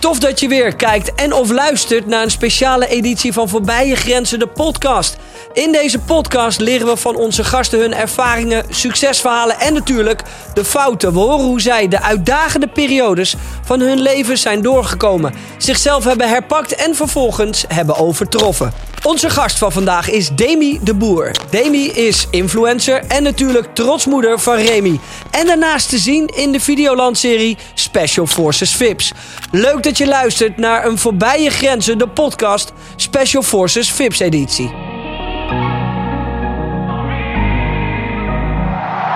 Tof dat je weer kijkt en of luistert naar een speciale editie van Voorbij je Grenzen, de podcast. In deze podcast leren we van onze gasten hun ervaringen, succesverhalen en natuurlijk de fouten. We horen hoe zij de uitdagende periodes van hun leven zijn doorgekomen, zichzelf hebben herpakt en vervolgens hebben overtroffen. Onze gast van vandaag is Demi de Boer. Demi is influencer en natuurlijk trotsmoeder van Remy. En daarnaast te zien in de Videoland-serie Special Forces VIPs. Leuk dat je luistert naar een Voorbij je Grenzen, de podcast Special Forces VIPs editie.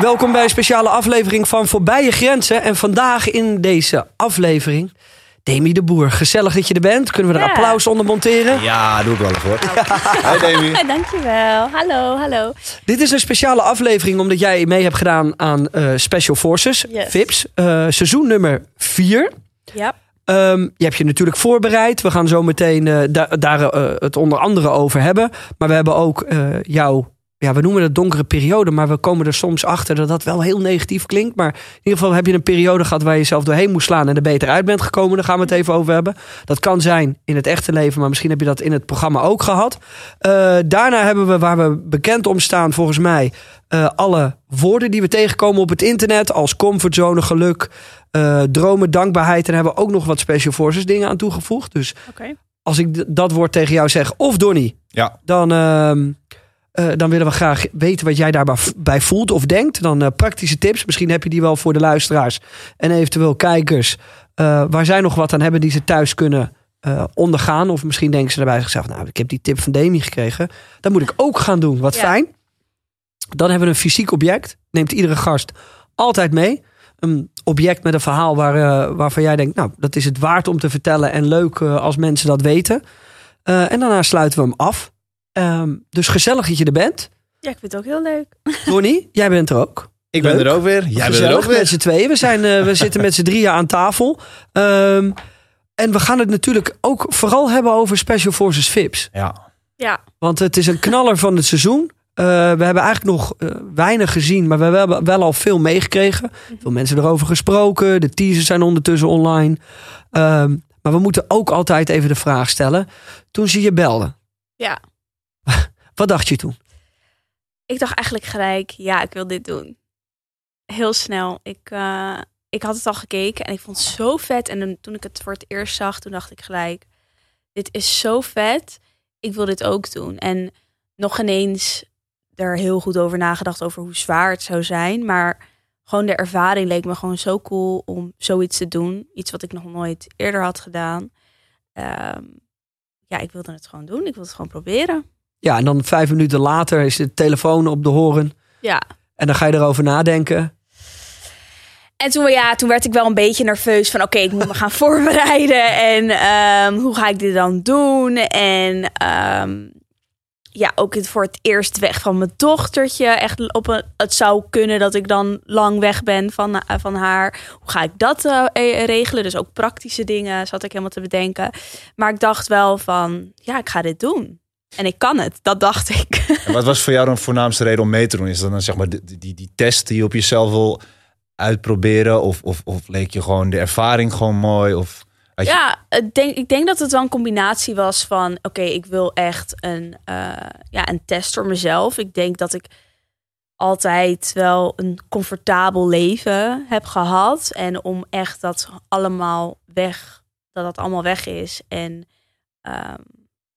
Welkom bij een speciale aflevering van Voorbij je Grenzen. En vandaag in deze aflevering... Demi de Boer, gezellig dat je er bent. Kunnen we er Ja. applaus onder monteren? Ja, doe ik wel even hoor. Hi Demi. Dankjewel. Hallo, hallo. Dit is een speciale aflevering omdat jij mee hebt gedaan aan eh, Special Forces, Yes. VIPs. eh, seizoen nummer 4. Ja. Ehm, je hebt je natuurlijk voorbereid. We gaan zo meteen da- daar eh, het onder andere over hebben. Maar we hebben ook eh, jouw, ja, we noemen het donkere periode. Maar we komen er soms achter dat dat wel heel negatief klinkt. Maar in ieder geval heb je een periode gehad waar je zelf doorheen moest slaan en er beter uit bent gekomen. Daar gaan we het even over hebben. Dat kan zijn in het echte leven, maar misschien heb je dat in het programma ook gehad. Eh, daarna hebben we, waar we bekend om staan, volgens mij, eh, alle woorden die we tegenkomen op het internet. Als comfortzone, geluk, eh, dromen, dankbaarheid. En daar hebben we ook nog wat Special Forces dingen aan toegevoegd. Dus Oké. als ik d- dat woord tegen jou zeg, of Donnie, Ja, dan, eh, dan willen we graag weten wat jij daarbij voelt of denkt. Dan eh, praktische tips. Misschien heb je die wel voor de luisteraars en eventueel kijkers. eh, waar zij nog wat aan hebben die ze thuis kunnen ondergaan. Of misschien denken ze daarbij zichzelf, nou, ik heb die tip van Demi gekregen. Dat moet ik ook gaan doen. Wat Ja. fijn. Dan hebben we een fysiek object. Neemt iedere gast altijd mee. Een object met een verhaal waar, waarvan jij denkt, nou, dat is het waard om te vertellen en leuk als mensen dat weten. En daarna sluiten we hem af. Ehm, dus gezellig dat je er bent. Ja, ik vind het ook heel leuk. Donnie, jij bent er ook. ik Leuk. ben er ook weer. Jij bent er ook met weer. z'n tweeën. We, zijn, eh, we zitten met z'n drieën aan tafel. Ehm, en we gaan het natuurlijk ook vooral hebben over Special Forces VIPs. Ja. Ja. Want het is een knaller van het seizoen. Eh, we hebben eigenlijk nog eh, weinig gezien, maar we hebben wel al veel meegekregen. Veel mensen erover gesproken. De teasers zijn ondertussen online. Ehm, maar we moeten ook altijd even de vraag stellen. Toen ze je belden, Ja. Wat dacht je toen? Ik dacht eigenlijk gelijk, ja, ik wil dit doen. Heel snel. Ik, eh, ik had het al gekeken en ik vond het zo vet. En toen ik het voor het eerst zag, toen dacht ik gelijk, dit is zo vet. Ik wil dit ook doen. En nog ineens er heel goed over nagedacht over hoe zwaar het zou zijn. Maar gewoon de ervaring leek me gewoon zo cool om zoiets te doen. Iets wat ik nog nooit eerder had gedaan. Ehm, ja, ik wilde het gewoon doen. Ik wilde het gewoon proberen. Ja, en dan vijf minuten later is de telefoon op de horen. Ja, En dan ga je erover nadenken. En toen, ja, toen werd ik wel een beetje nerveus van oké, ik moet me gaan voorbereiden. En ehm, hoe ga ik dit dan doen? En ehm, ja, ook het voor het eerst weg van mijn dochtertje. Echt op een, het zou kunnen dat ik dan lang weg ben van, eh, van haar. Hoe ga ik dat eh, eh, regelen? Dus ook praktische dingen zat ik helemaal te bedenken. Maar ik dacht wel van ja, ik ga dit doen. En ik kan het, dat dacht ik. En wat was voor jou dan voornaamste reden om mee te doen? Is dat dan zeg maar die, die, die test die je op jezelf wil uitproberen? Of, of, of leek je gewoon de ervaring gewoon mooi? Of je- Ja, ik denk, ik denk dat het wel een combinatie was van... oké, ik wil echt een, eh, ja, een test voor mezelf. Ik denk dat ik altijd wel een comfortabel leven heb gehad. En om echt dat allemaal weg... dat dat allemaal weg is. En ehm,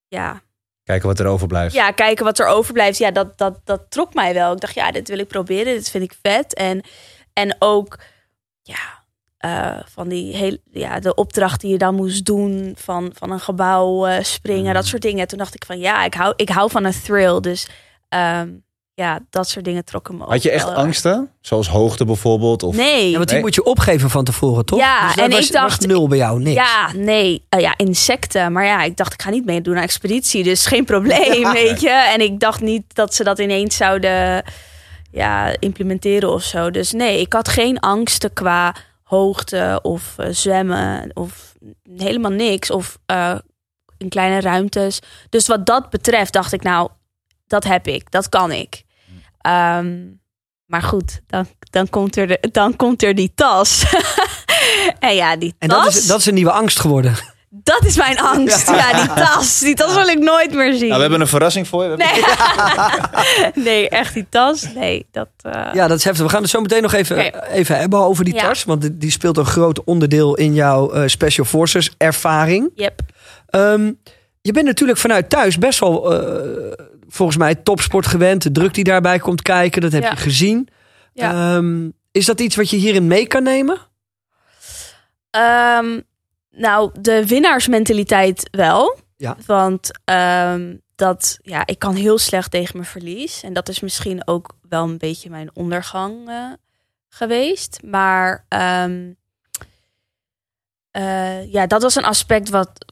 ja, kijken wat er overblijft. ja, kijken wat er overblijft. Ja, dat, dat, dat trok mij wel. Ik dacht, ja, dit wil ik proberen. Dit vind ik vet. En, en ook, ja, eh, van die hele, ja, de opdracht die je dan moest doen van, van een gebouw eh, springen, dat soort dingen. Toen dacht ik van, ja, ik hou, ik hou van een thrill. Dus ehm, ja, dat soort dingen trokken me ook Had je echt angsten? Zoals hoogte bijvoorbeeld? Of... Nee. Ja, want die Nee. moet je opgeven van tevoren, toch? Ja, Dus en was, ik dacht- was nul bij jou, niks. Ja, nee. Eh, ja, insecten. Maar ja, ik dacht, ik ga niet meedoen aan expeditie. Dus geen probleem, weet je. En ik dacht niet dat ze dat ineens zouden ja, implementeren of zo. Dus nee, ik had geen angsten qua hoogte of eh, zwemmen of helemaal niks. Of eh, in kleine ruimtes. Dus wat dat betreft dacht ik, nou, dat heb ik. Dat kan ik. Ehm, maar goed, dan, dan, komt er de, dan komt er die tas. En ja, die En tas, dat is, dat is een nieuwe angst geworden. dat is mijn angst. Ja, die tas. Die tas wil ik nooit meer zien. Nou, we hebben een verrassing voor je. Nee. nee, echt die tas. Nee, dat... eh, Ja, dat is heftig. We gaan het zo meteen nog even, even hebben over die Ja. tas. Want die- die speelt een groot onderdeel in jouw eh, Special Forces ervaring. Yep. Ehm, je bent natuurlijk vanuit thuis best wel, eh, volgens mij, topsport gewend. De druk die daarbij komt kijken, dat heb Ja. je gezien. Ja. Ehm, is dat iets wat je hierin mee kan nemen? Ehm, nou, de winnaarsmentaliteit wel. Ja. Want ehm, dat, ja, ik kan heel slecht tegen mijn verlies. En dat is misschien ook wel een beetje mijn ondergang eh, geweest. Maar eh, ja, dat was een aspect wat,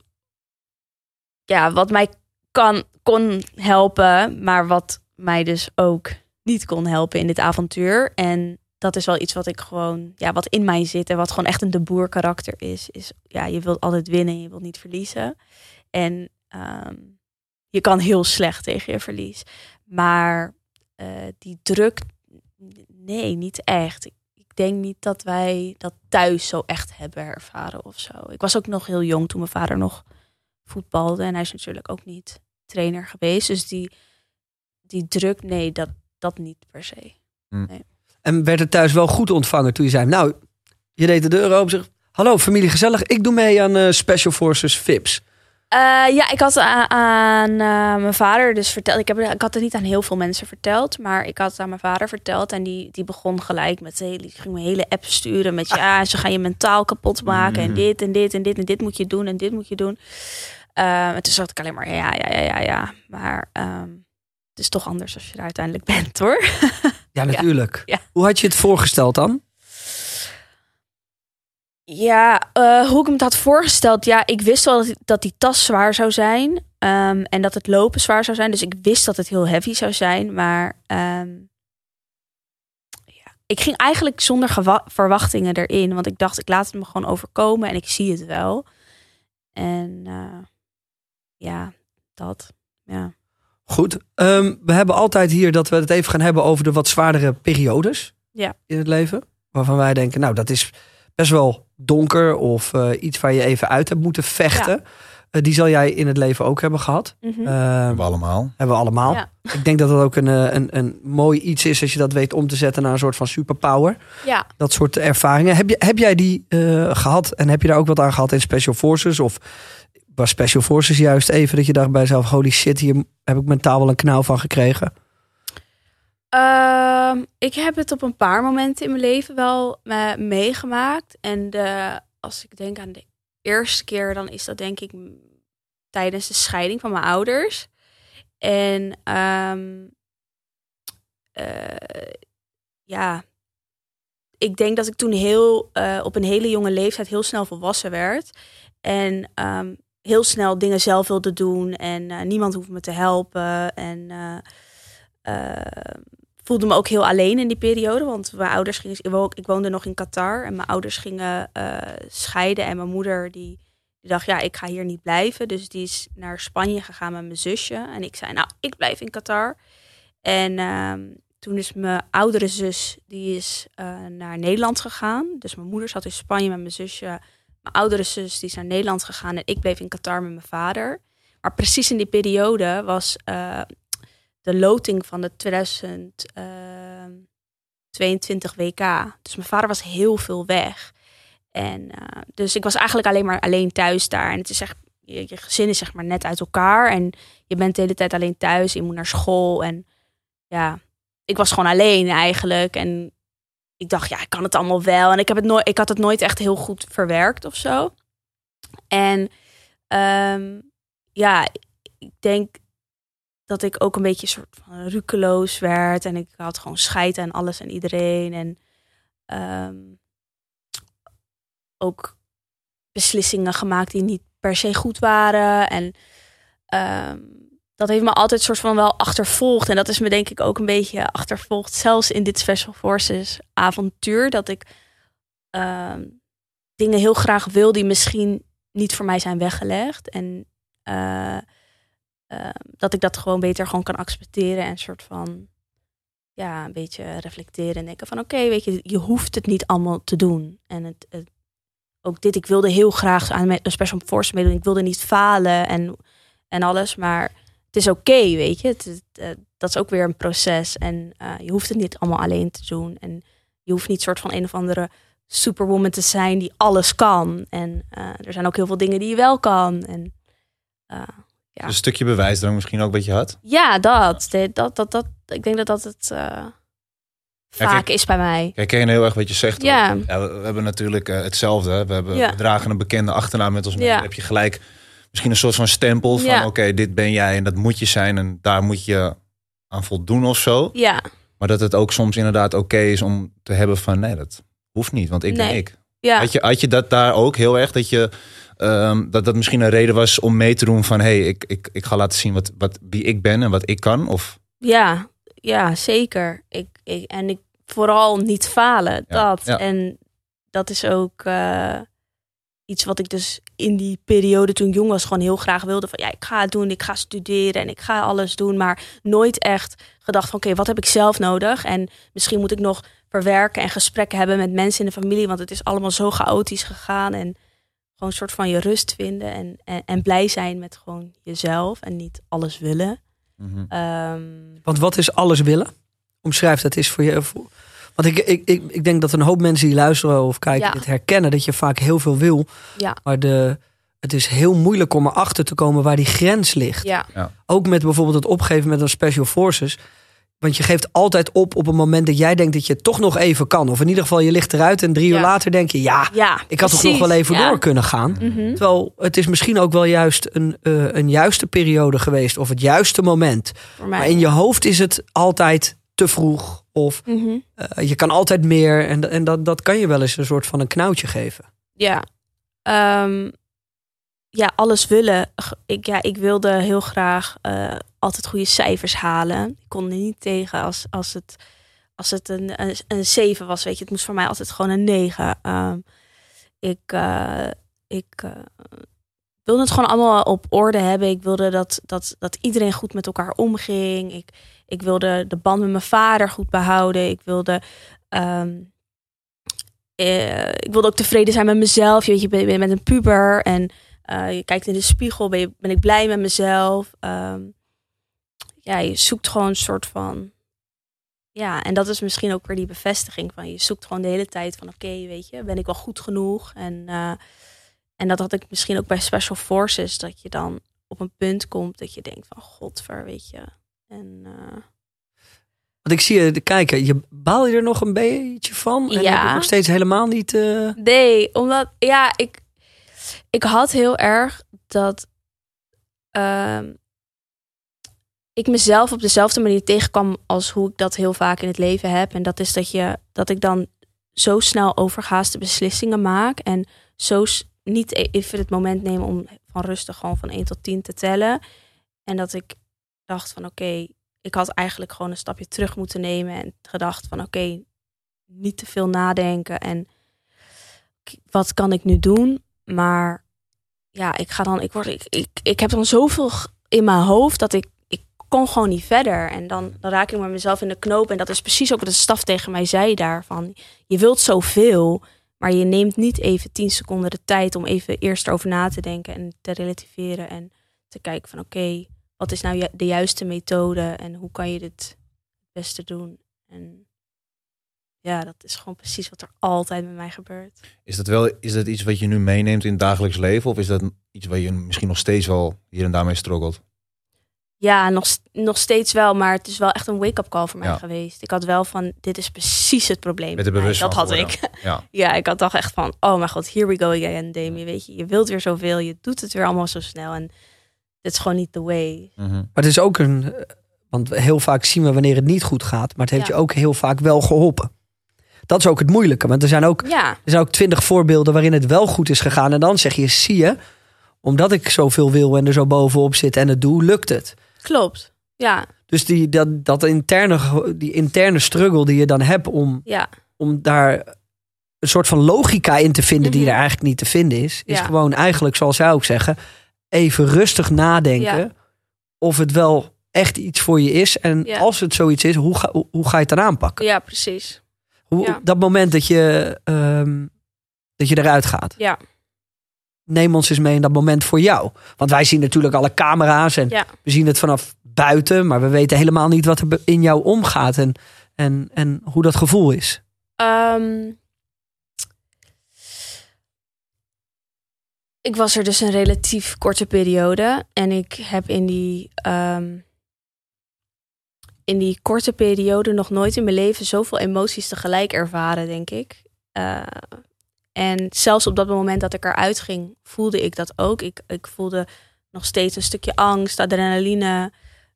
ja, wat mij kan, kon helpen. Maar wat mij dus ook niet kon helpen in dit avontuur. En dat is wel iets wat ik gewoon, ja, wat in mij zit en wat gewoon echt een de boer karakter is. Is ja, je wilt altijd winnen, je wilt niet verliezen. En ehm, je kan heel slecht tegen je verlies. Maar eh, die druk, nee, niet echt. Ik, ik denk niet dat wij dat thuis zo echt hebben ervaren of zo. Ik was ook nog heel jong toen mijn vader nog voetbalde. En hij is natuurlijk ook niet trainer geweest. Dus die, die druk, nee, dat, dat niet per se. En werd het thuis wel goed ontvangen toen je zei... Nou, je deed de deur open zeg... Hallo familie, gezellig. Ik doe mee aan eh, Special Forces VIPs. Eh, ja, ik had aan, aan eh, mijn vader dus verteld. Ik, heb, ik had het niet aan heel veel mensen verteld, maar ik had het aan mijn vader verteld. En die, die begon gelijk met hele, die ging me hele app sturen met ja, ze gaan je mentaal kapot maken. En Mm. dit en dit en dit en dit moet je doen en dit moet je doen. Eh, en toen zat ik alleen maar ja, ja, ja, ja, ja. Maar ehm, het is toch anders als je er uiteindelijk bent, hoor. Ja, natuurlijk. ja. Hoe had je het voorgesteld dan? Ja, eh, hoe ik het had voorgesteld. Ja, ik wist wel dat, dat die tas zwaar zou zijn. ehm, en dat het lopen zwaar zou zijn. Dus ik wist dat het heel heavy zou zijn. Maar ehm, ja, ik ging eigenlijk zonder verwachtingen erin. Want ik dacht, ik laat het me gewoon overkomen. En ik zie het wel. En eh, ja, dat. Ja. Goed. Ehm, we hebben altijd hier dat we het even gaan hebben over de wat zwaardere periodes Ja. in het leven. Waarvan wij denken, nou, dat is best wel donker of eh, iets waar je even uit hebt moeten vechten. Eh, die zal jij in het leven ook hebben gehad. Mhm. Ehm, Hebben we allemaal. hebben we allemaal. Ja. Ik denk dat dat ook een, eh, een, een mooi iets is als je dat weet om te zetten naar een soort van superpower. ja. Dat soort ervaringen. Heb, je, heb jij die eh, gehad en heb je daar ook wat aan gehad in Special Forces? Of was Special Forces juist even dat je dacht bij holy shit, hier heb ik mentaal wel een knauw van gekregen? Ehm, ik heb het op een paar momenten in mijn leven wel eh, meegemaakt. En de, als ik denk aan de eerste keer, dan is dat denk ik tijdens de scheiding van mijn ouders. En ehm, eh, ja, ik denk dat ik toen heel eh, op een hele jonge leeftijd heel snel volwassen werd. En ehm, heel snel dingen zelf wilde doen. En eh, niemand hoefde me te helpen. En eh, eh, voelde me ook heel alleen in die periode. Want mijn ouders gingen. Ik wo- ik woonde nog in Qatar. En mijn ouders gingen scheiden. En mijn moeder die, die dacht, ja, ik ga hier niet blijven. Dus die is naar Spanje gegaan met mijn zusje. En ik zei, nou, ik blijf in Qatar. En ehm, toen is mijn oudere zus, die is naar Nederland gegaan. Dus mijn moeder zat in Spanje met mijn zusje. Mijn oudere zus, die is naar Nederland gegaan. En ik bleef in Qatar met mijn vader. Maar precies in die periode was eh, de loting van de 2022 WK. Dus mijn vader was heel veel weg. En eh, dus ik was eigenlijk alleen maar alleen thuis daar. En het is echt, je, je gezin is zeg maar net uit elkaar. En je bent de hele tijd alleen thuis. Je moet naar school. En ja, ik was gewoon alleen eigenlijk. En ik dacht, ja, ik kan het allemaal wel. En ik, heb het nooit, ik had het nooit echt heel goed verwerkt of zo. En ehm, ja, ik denk dat ik ook een beetje soort van rukeloos werd. En ik had gewoon scheid aan alles en iedereen. En ehm, ook beslissingen gemaakt die niet per se goed waren. En ehm, dat heeft me altijd soort van wel achtervolgd. En dat is me denk ik ook een beetje achtervolgd. Zelfs in dit Special Forces avontuur. Dat ik ehm, dingen heel graag wil die misschien niet voor mij zijn weggelegd. En eh, eh, dat ik dat gewoon beter gewoon kan accepteren. En soort van ja, een beetje reflecteren. En denken van oké, weet je, je hoeft het niet allemaal te doen. En het, ook dit. Ik wilde heel graag aan een special force meedoen. Ik wilde niet falen en, en alles. Maar het is oké, weet je. Het, eh, dat is ook weer een proces. En eh, je hoeft het niet allemaal alleen te doen. En je hoeft niet soort van een of andere superwoman te zijn die alles kan. En eh, er zijn ook heel veel dingen die je wel kan. En Ja. Een stukje bewijsdrang misschien ook wat je had. ja, dat, dat, dat, dat, dat. Ik denk dat dat het vaak kijk- is bij mij. Ik herken heel erg wat je zegt. Ja. Ja, we, we hebben natuurlijk hetzelfde. hè. We, hebben, Ja. we dragen een bekende achternaam met ons mee. Heb je gelijk misschien een soort van stempel van... Ja. oké, dit ben jij en dat moet je zijn... en daar moet je aan voldoen of zo. Ja, Maar dat het ook soms inderdaad oké is om te hebben van... nee, dat hoeft niet, want ik ben ik. ja. Had, je, had je dat daar ook heel erg? Dat je... ehm, dat dat misschien een reden was om mee te doen van... hé, hey, ik, ik, ik ga laten zien wat, wat, wie ik ben en wat ik kan? Of Ja, ja zeker. Ik, ik, en ik vooral niet falen. Ja, Dat. ja. En dat is ook eh, iets wat ik dus in die periode toen ik jong was gewoon heel graag wilde. Van ja, ik ga het doen, ik ga studeren en ik ga alles doen. Maar nooit echt gedacht van oké, wat heb ik zelf nodig? En misschien moet ik nog verwerken en gesprekken hebben met mensen in de familie. Want het is allemaal zo chaotisch gegaan. En gewoon een soort van je rust vinden. En, en, en blij zijn met gewoon jezelf en niet alles willen. Mhm. Ehm, Want wat is alles willen? Omschrijf dat eens voor je. voor- Want ik, ik, ik, ik denk dat een hoop mensen die luisteren of kijken Ja. dit herkennen. Dat je vaak heel veel wil. Ja. Maar de, het is heel moeilijk om erachter te komen waar die grens ligt. ja. Ook met bijvoorbeeld het opgeven met een special forces. Want je geeft altijd op op een moment dat jij denkt dat je het toch nog even kan. Of in ieder geval je ligt eruit en drie uur Ja. later denk je... ja, Ja, ik had toch nog wel even Ja. door kunnen gaan. Mhm. Terwijl het is misschien ook wel juist een, eh, een juiste periode geweest. Of het juiste moment. Voor mij. Maar in je hoofd is het altijd te vroeg. Of Mhm. eh, je kan altijd meer. En, en dat, dat kan je wel eens een soort van een knauwtje geven. Ja. Ehm, ja, alles willen. Ik, ja, ik wilde heel graag eh, altijd goede cijfers halen. Ik kon er niet tegen als, als het, als het een, een, een 7 was. Weet je, het moest voor mij altijd gewoon een 9. Ehm, ik eh, ik wilde het gewoon allemaal op orde hebben. Ik wilde dat, dat, dat iedereen goed met elkaar omging. Ik, ik wilde de band met mijn vader goed behouden. Ik wilde. ehm, eh, ik wilde ook tevreden zijn met mezelf. Je weet, je bent bent een puber en eh, je kijkt in de spiegel. Ben ik blij met mezelf? Ehm, ja, je zoekt gewoon een soort van. Ja, en dat is misschien ook weer die bevestiging van je zoekt gewoon de hele tijd van oké, weet je, ben ik wel goed genoeg? En, eh, en dat had ik misschien ook bij Special Forces, dat je dan op een punt komt dat je denkt van godver, weet je. En eh, Want ik zie je kijken. Je, baal je er nog een beetje van? En Ja. nog steeds helemaal niet... eh, Nee, omdat ja, ik, ik had heel erg dat ehm, ik mezelf op dezelfde manier tegenkwam als hoe ik dat heel vaak in het leven heb. En dat is dat je dat ik dan zo snel overhaaste beslissingen maak en zo niet even het moment neem om van rustig gewoon van 1 tot 10 te tellen. En dat ik dacht van oké, ik had eigenlijk gewoon een stapje terug moeten nemen en gedacht van oké, niet te veel nadenken en wat kan ik nu doen? Maar ja, ik ga dan, ik word, ik, ik, ik heb dan zoveel in mijn hoofd dat ik, ik kon gewoon niet verder. En dan, dan raak ik met mezelf in de knoop. En dat is precies ook wat de staf tegen mij zei daarvan. Je wilt zoveel, maar je neemt niet even tien seconden de tijd om even eerst erover na te denken en te relativeren en te kijken van oké, wat is nou ju- de juiste methode en hoe kan je dit het beste doen? En ja, dat is gewoon precies wat er altijd met mij gebeurt. Is dat wel is dat iets wat je nu meeneemt in het dagelijks leven? Of is dat iets waar je misschien nog steeds wel hier en daar mee struggelt? Ja, nog, nog steeds wel, maar het is wel echt een wake-up call voor mij Ja. geweest. Ik had wel van, dit is precies het probleem. Met er bij mij. bewust Dat had ik. Ja. Ja, ik had toch echt van, oh mijn god, here we go again, Demi. Weet je, je wilt weer zoveel, je doet het weer allemaal zo snel. En dit is gewoon niet the way. Mhm. Maar het is ook een. Want heel vaak zien we wanneer het niet goed gaat. Maar het heeft Ja. je ook heel vaak wel geholpen. Dat is ook het moeilijke. Want er zijn ook, Ja, er zijn ook twintig voorbeelden waarin het wel goed is gegaan. En dan zeg je, zie je, omdat ik zoveel wil en er zo bovenop zit en het doe, lukt het. klopt. Ja, Dus die, dat, dat interne, die interne struggle die je dan hebt om, ja, om daar een soort van logica in te vinden die Mhm. er eigenlijk niet te vinden is. Is Ja. gewoon eigenlijk, zoals zij ook zeggen, even rustig nadenken Ja. of het wel echt iets voor je is. En Ja. als het zoiets is, hoe ga, hoe, hoe ga je het dan aanpakken? ja, precies. Hoe, Ja. Dat moment dat je, ehm, dat je eruit gaat. Ja. Neem ons eens mee in dat moment voor jou. Want wij zien natuurlijk alle camera's en Ja. we zien het vanaf buiten, maar we weten helemaal niet wat er in jou omgaat en, en, en hoe dat gevoel is. Ehm, ik was er dus een relatief korte periode. En ik heb in die, ehm, in die korte periode nog nooit in mijn leven zoveel emoties tegelijk ervaren, denk ik. Eh, en zelfs op dat moment dat ik eruit ging, voelde ik dat ook. Ik, ik voelde nog steeds een stukje angst, adrenaline,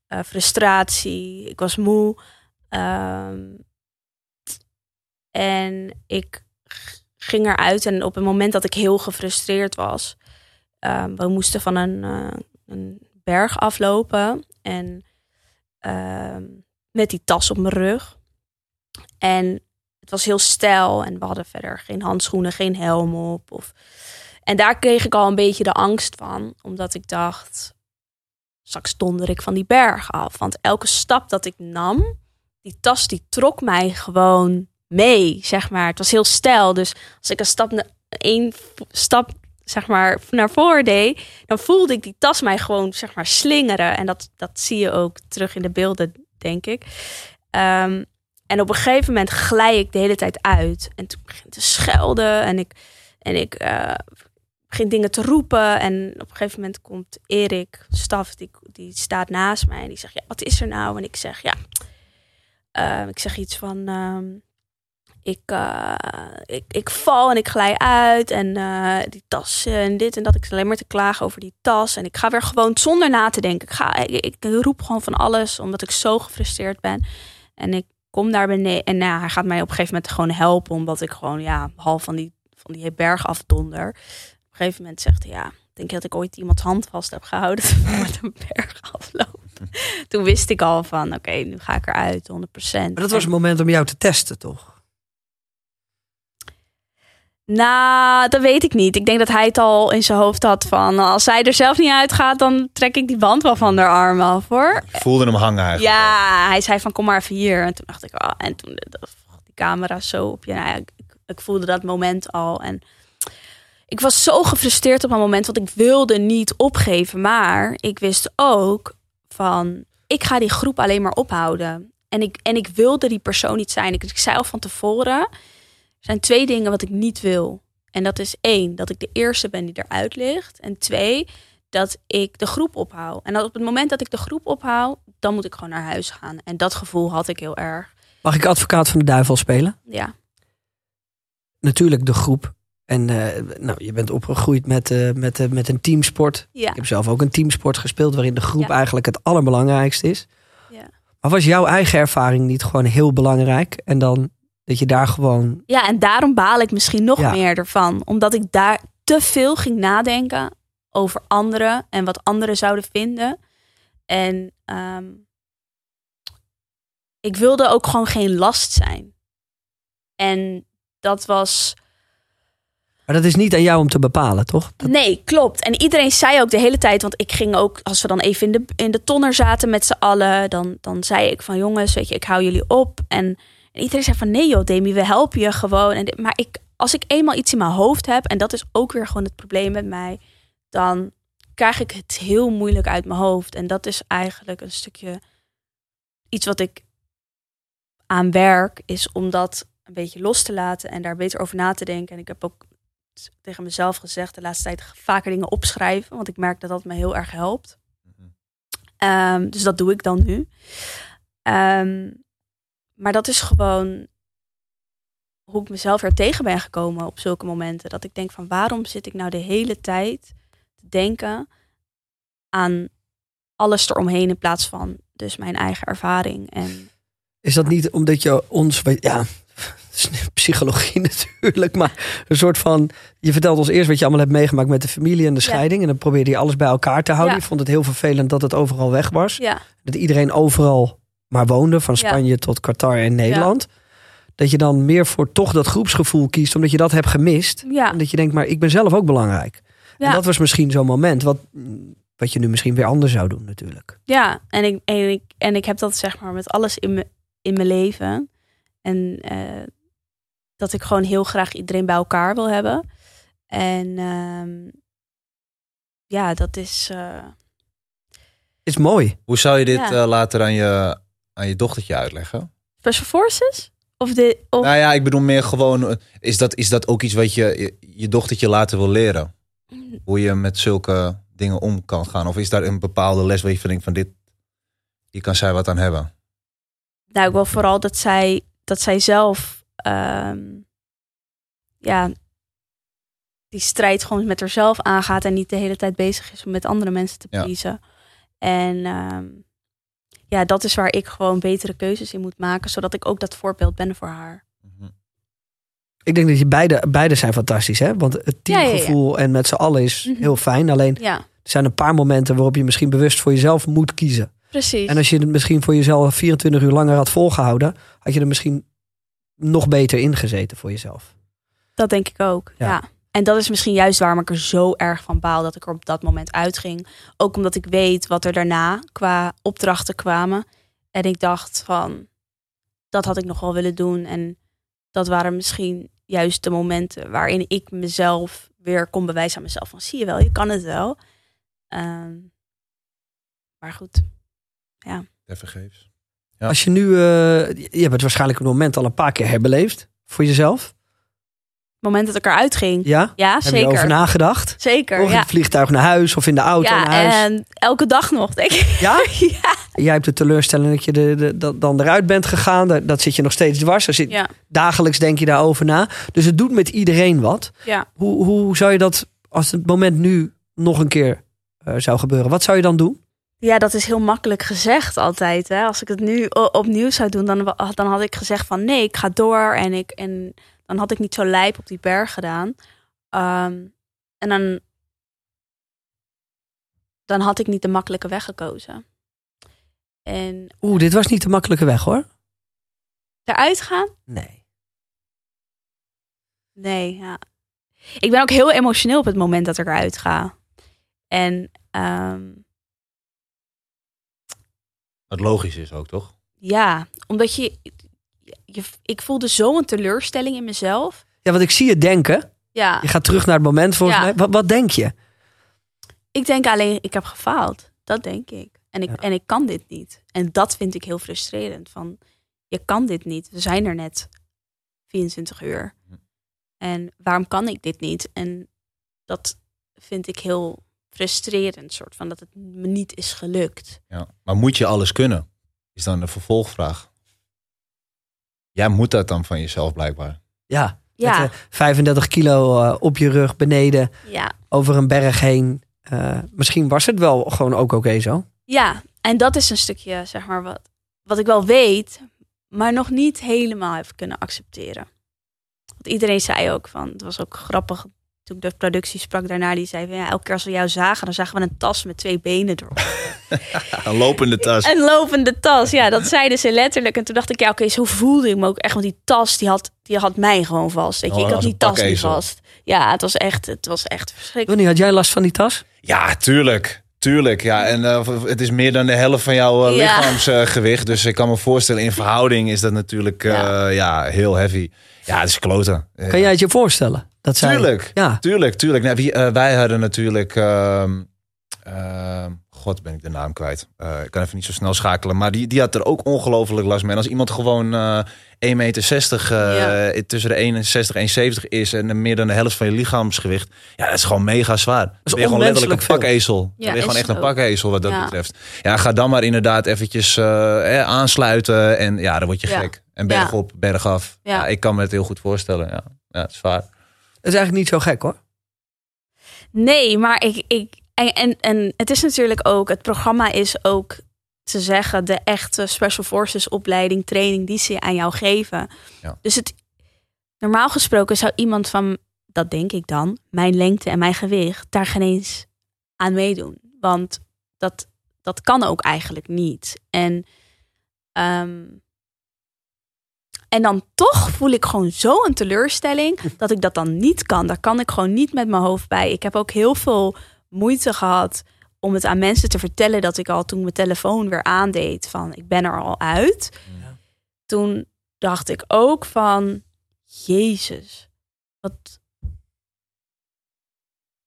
eh, frustratie. Ik was moe. Ehm, en ik ging eruit en op het moment dat ik heel gefrustreerd was, ehm, we moesten van een, eh, een berg aflopen en ehm, met die tas op mijn rug. En het was heel stijl en we hadden verder geen handschoenen, geen helm op. Of... En daar kreeg ik al een beetje de angst van, omdat ik dacht, straks donder ik van die berg af. Want elke stap dat ik nam, die tas die trok mij gewoon mee, zeg maar. Het was heel stijl, dus als ik een stap, vo- stap zeg maar, naar voren deed, dan voelde ik die tas mij gewoon, zeg maar, slingeren. En dat, dat zie je ook terug in de beelden, denk ik. Ehm, en op een gegeven moment glij ik de hele tijd uit. En toen begin ik te schelden en ik, en ik eh, begin dingen te roepen. En op een gegeven moment komt Erik, staf, die, die staat naast mij. En die zegt, ja, wat is er nou? En ik zeg, ja, eh, ik zeg iets van... ehm, ik, eh, ik, ik val en ik glij uit en eh, die tas en dit en dat. Ik zit alleen maar te klagen over die tas. En ik ga weer gewoon zonder na te denken. Ik, ga, ik, ik roep gewoon van alles omdat ik zo gefrustreerd ben. En ik kom daar beneden. En nou, hij gaat mij op een gegeven moment gewoon helpen. Omdat ik gewoon ja, half van die, van die berg afdonder. Op een gegeven moment zegt hij ja. Denk je dat ik ooit iemands hand vast heb gehouden met een berg afloop? Toen wist ik al van oké, nu ga ik eruit 100%. Maar dat was het moment om jou te testen, toch? Nou, dat weet ik niet. Ik denk dat hij het al in zijn hoofd had van... als zij er zelf niet uitgaat, dan trek ik die band wel van haar arm af, hoor. Ik voelde hem hangen eigenlijk. Ja, hij zei van kom maar even hier. En toen dacht ik, oh, en toen de, die camera zo op je. Nou ja, ik, ik voelde dat moment al. En ik was zo gefrustreerd op een moment, want ik wilde niet opgeven. Maar ik wist ook van, ik ga die groep alleen maar ophouden. En ik, en ik wilde die persoon niet zijn. Ik, ik zei al van tevoren, zijn twee dingen wat ik niet wil. En dat is één, dat ik de eerste ben die eruit ligt. En twee, dat ik de groep ophoud. En op het moment dat ik de groep ophoud, dan moet ik gewoon naar huis gaan. En dat gevoel had ik heel erg. Mag ik advocaat van de duivel spelen? Ja, Natuurlijk de groep. En eh, nou, je bent opgegroeid met, eh, met, eh, met een teamsport. ja. Ik heb zelf ook een teamsport gespeeld waarin de groep Ja. eigenlijk het allerbelangrijkste is. Ja. Maar was jouw eigen ervaring niet gewoon heel belangrijk? En dan dat je daar gewoon. ja, en daarom baal ik misschien nog Ja. meer ervan. Omdat ik daar te veel ging nadenken over anderen en wat anderen zouden vinden. En ehm, ik wilde ook gewoon geen last zijn. En dat was. Maar dat is niet aan jou om te bepalen, toch? Dat- Nee, klopt. En iedereen zei ook de hele tijd, want ik ging ook, als we dan even in de, in de tonner zaten met z'n allen, dan, dan zei ik van jongens, weet je, ik hou jullie op. En, en iedereen zei van nee joh, Demi, we helpen je gewoon. En dit, maar ik, als ik eenmaal iets in mijn hoofd heb, en dat is ook weer gewoon het probleem met mij, dan krijg ik het heel moeilijk uit mijn hoofd. En dat is eigenlijk een stukje iets wat ik aan werk, is om dat een beetje los te laten en daar beter over na te denken. En ik heb ook tegen mezelf gezegd de laatste tijd vaker dingen opschrijven. Want ik merk dat dat me heel erg helpt. Ehm, dus dat doe ik dan nu. Ehm, maar dat is gewoon hoe ik mezelf er tegen ben gekomen op zulke momenten. Dat ik denk van waarom zit ik nou de hele tijd te denken aan alles eromheen in plaats van dus mijn eigen ervaring. En Is dat niet omdat je ons. Ja, psychologie natuurlijk. Maar een soort van. Je vertelt ons eerst wat je allemaal hebt meegemaakt met de familie en de scheiding. En dan probeerde je alles bij elkaar te houden. Ja. Je vond het heel vervelend dat het overal weg was. ja, Dat iedereen overal maar woonde. Van Ja. Spanje tot Qatar en Nederland. Dat je dan meer voor toch dat groepsgevoel kiest. Omdat je dat hebt gemist. ja, En dat je denkt, maar ik ben zelf ook belangrijk. En dat was misschien zo'n moment. Wat, wat je nu misschien weer anders zou doen natuurlijk. Ja, en ik, en ik, en ik heb dat zeg maar met alles in, me, in mijn leven. En eh, dat ik gewoon heel graag iedereen bij elkaar wil hebben. En ehm, ja, dat is. eh, Is mooi. Hoe zou je dit Ja. eh, later aan je, aan je dochtertje uitleggen? Special Forces? Of de. Of, Nou ja, ik bedoel meer gewoon, eh, is dat, is dat ook iets wat je, je, je dochtertje later wil leren? Hoe je met zulke dingen om kan gaan? Of is daar een bepaalde les waar je van denkt van dit, hier kan zij wat aan hebben? nou, ik wil vooral dat zij, dat zij zelf. ehm, ja. Die strijd gewoon met haarzelf aangaat en niet de hele tijd bezig is om met andere mensen te Ja. pleasen. En ehm, ja, dat is waar ik gewoon betere keuzes in moet maken, zodat ik ook dat voorbeeld ben voor haar. Mhm. Ik denk dat je beide, beide zijn fantastisch, hè? Want het Ja, ja, ja. teamgevoel en met z'n allen is Mhm. heel fijn. Alleen er zijn een paar momenten waarop je misschien bewust voor jezelf moet kiezen. precies. En als je het misschien voor jezelf 24 uur langer had volgehouden, had je er misschien nog beter ingezeten voor jezelf. Dat denk ik ook. Ja. Ja. En dat is misschien juist waarom ik er zo erg van baal dat ik er op dat moment uitging. Ook omdat ik weet wat er daarna qua opdrachten kwamen. En ik dacht van, dat had ik nog wel willen doen. En dat waren misschien juist de momenten waarin ik mezelf weer kon bewijzen aan mezelf. Van zie je wel, je kan het wel. Ehm, maar goed, Tevergeefs. Ja. Als je nu, eh, je hebt het waarschijnlijk op het moment al een paar keer herbeleefd voor jezelf. Het moment dat ik eruit ging. Ja? Ja, Heb je zeker. nagedacht? Zeker, Of in ja. het vliegtuig naar huis of in de auto naar Ja, huis? en elke dag nog, denk ik. Ja? ja. Jij hebt de teleurstelling dat je de, de, dan eruit bent gegaan. Dat, dat zit je nog steeds dwars. Er zit, Dagelijks denk je daarover na. Dus het doet met iedereen wat. ja. Hoe, hoe zou je dat, als het moment nu nog een keer eh, zou gebeuren, wat zou je dan doen? Ja, dat is heel makkelijk gezegd altijd. Hè? Als ik het nu opnieuw zou doen, dan, dan had ik gezegd van nee, ik ga door. En, ik, en dan had ik niet zo lijp op die berg gedaan. Ehm, en dan, dan had ik niet de makkelijke weg gekozen. En Oeh, dit was niet de makkelijke weg hoor. eruit gaan? Nee. Nee, ja. Ik ben ook heel emotioneel op het moment dat ik eruit ga. En ehm, Wat logisch is ook, toch? ja, omdat je, je... Ik voelde zo'n teleurstelling in mezelf. Ja, want ik zie je denken. Ja. Je gaat terug naar het moment volgens Ja. mij. Wat, wat denk je? Ik denk alleen, ik heb gefaald. Dat denk ik. En ik, Ja. en ik kan dit niet. En dat vind ik heel frustrerend. Van, je kan dit niet. We zijn er net 24 uur. En waarom kan ik dit niet? En dat vind ik heel frustrerend. Soort van dat het me niet is gelukt. Ja. Maar moet je alles kunnen? Is dan de vervolgvraag. Jij moet dat dan van jezelf blijkbaar. Ja, Ja, met, eh, 35 kilo eh, op je rug beneden, ja, over een berg heen. Eh, misschien was het wel gewoon ook oké zo. ja. En dat is een stukje, zeg maar, wat, wat ik wel weet, maar nog niet helemaal heb kunnen accepteren. Want iedereen zei ook van, het was ook grappig toen ik de productie sprak daarna, die zei van ja, elke keer als we jou zagen, dan zagen we een tas met twee benen erop. Een lopende tas. Een lopende tas, ja, dat zeiden ze letterlijk. En toen dacht ik, ja, oké, zo voelde ik me ook echt, want die tas, die had, die had mij gewoon vast. Weet je, Oh, ik had die tas niet vast. Ja, het was echt, het was echt verschrikkelijk. Ronnie, had jij last van die tas? Ja, tuurlijk. Tuurlijk, ja. En eh, het is meer dan de helft van jouw eh, Ja. lichaamsgewicht. dus ik kan me voorstellen, in verhouding is dat natuurlijk eh, ja. Ja. heel heavy. Ja, het is kloten. Kan jij het je voorstellen? Dat Tuurlijk. Ja, Tuurlijk, tuurlijk. Nou, wie, eh, wij hadden natuurlijk... ehm, ehm, God, ben ik de naam kwijt. Eh, ik kan even niet zo snel schakelen. Maar die, die had er ook ongelooflijk last mee. En als iemand gewoon eh 1,60 meter eh, Ja. tussen de 61 en 1,70 is... en meer dan de helft van je lichaamsgewicht... ja, dat is gewoon mega zwaar. Dan is ben je gewoon letterlijk een pakezel. Ja, ben je gewoon echt een pakezel wat dat Ja. betreft. Ja, ga dan maar inderdaad eventjes eh, aansluiten... en ja, dan word je gek. En berg op, berg af. Ja. Ja. ik kan me het heel goed voorstellen. Ja, ja het is zwaar. Dat is eigenlijk niet zo gek hoor. Nee, maar ik, ik en, en, en het is natuurlijk ook, het programma is ook te zeggen, de echte Special Forces opleiding, training die ze aan jou geven. Ja. Dus het, normaal gesproken zou iemand van, dat denk ik dan, mijn lengte en mijn gewicht, daar geen eens aan meedoen. Want dat, dat kan ook eigenlijk niet. En, ehm, en dan toch voel ik gewoon zo een teleurstelling dat ik dat dan niet kan. Daar kan ik gewoon niet met mijn hoofd bij. Ik heb ook heel veel moeite gehad om het aan mensen te vertellen dat ik al toen mijn telefoon weer aandeed van ik ben er al uit. Ja. Toen dacht ik ook van jezus, wat...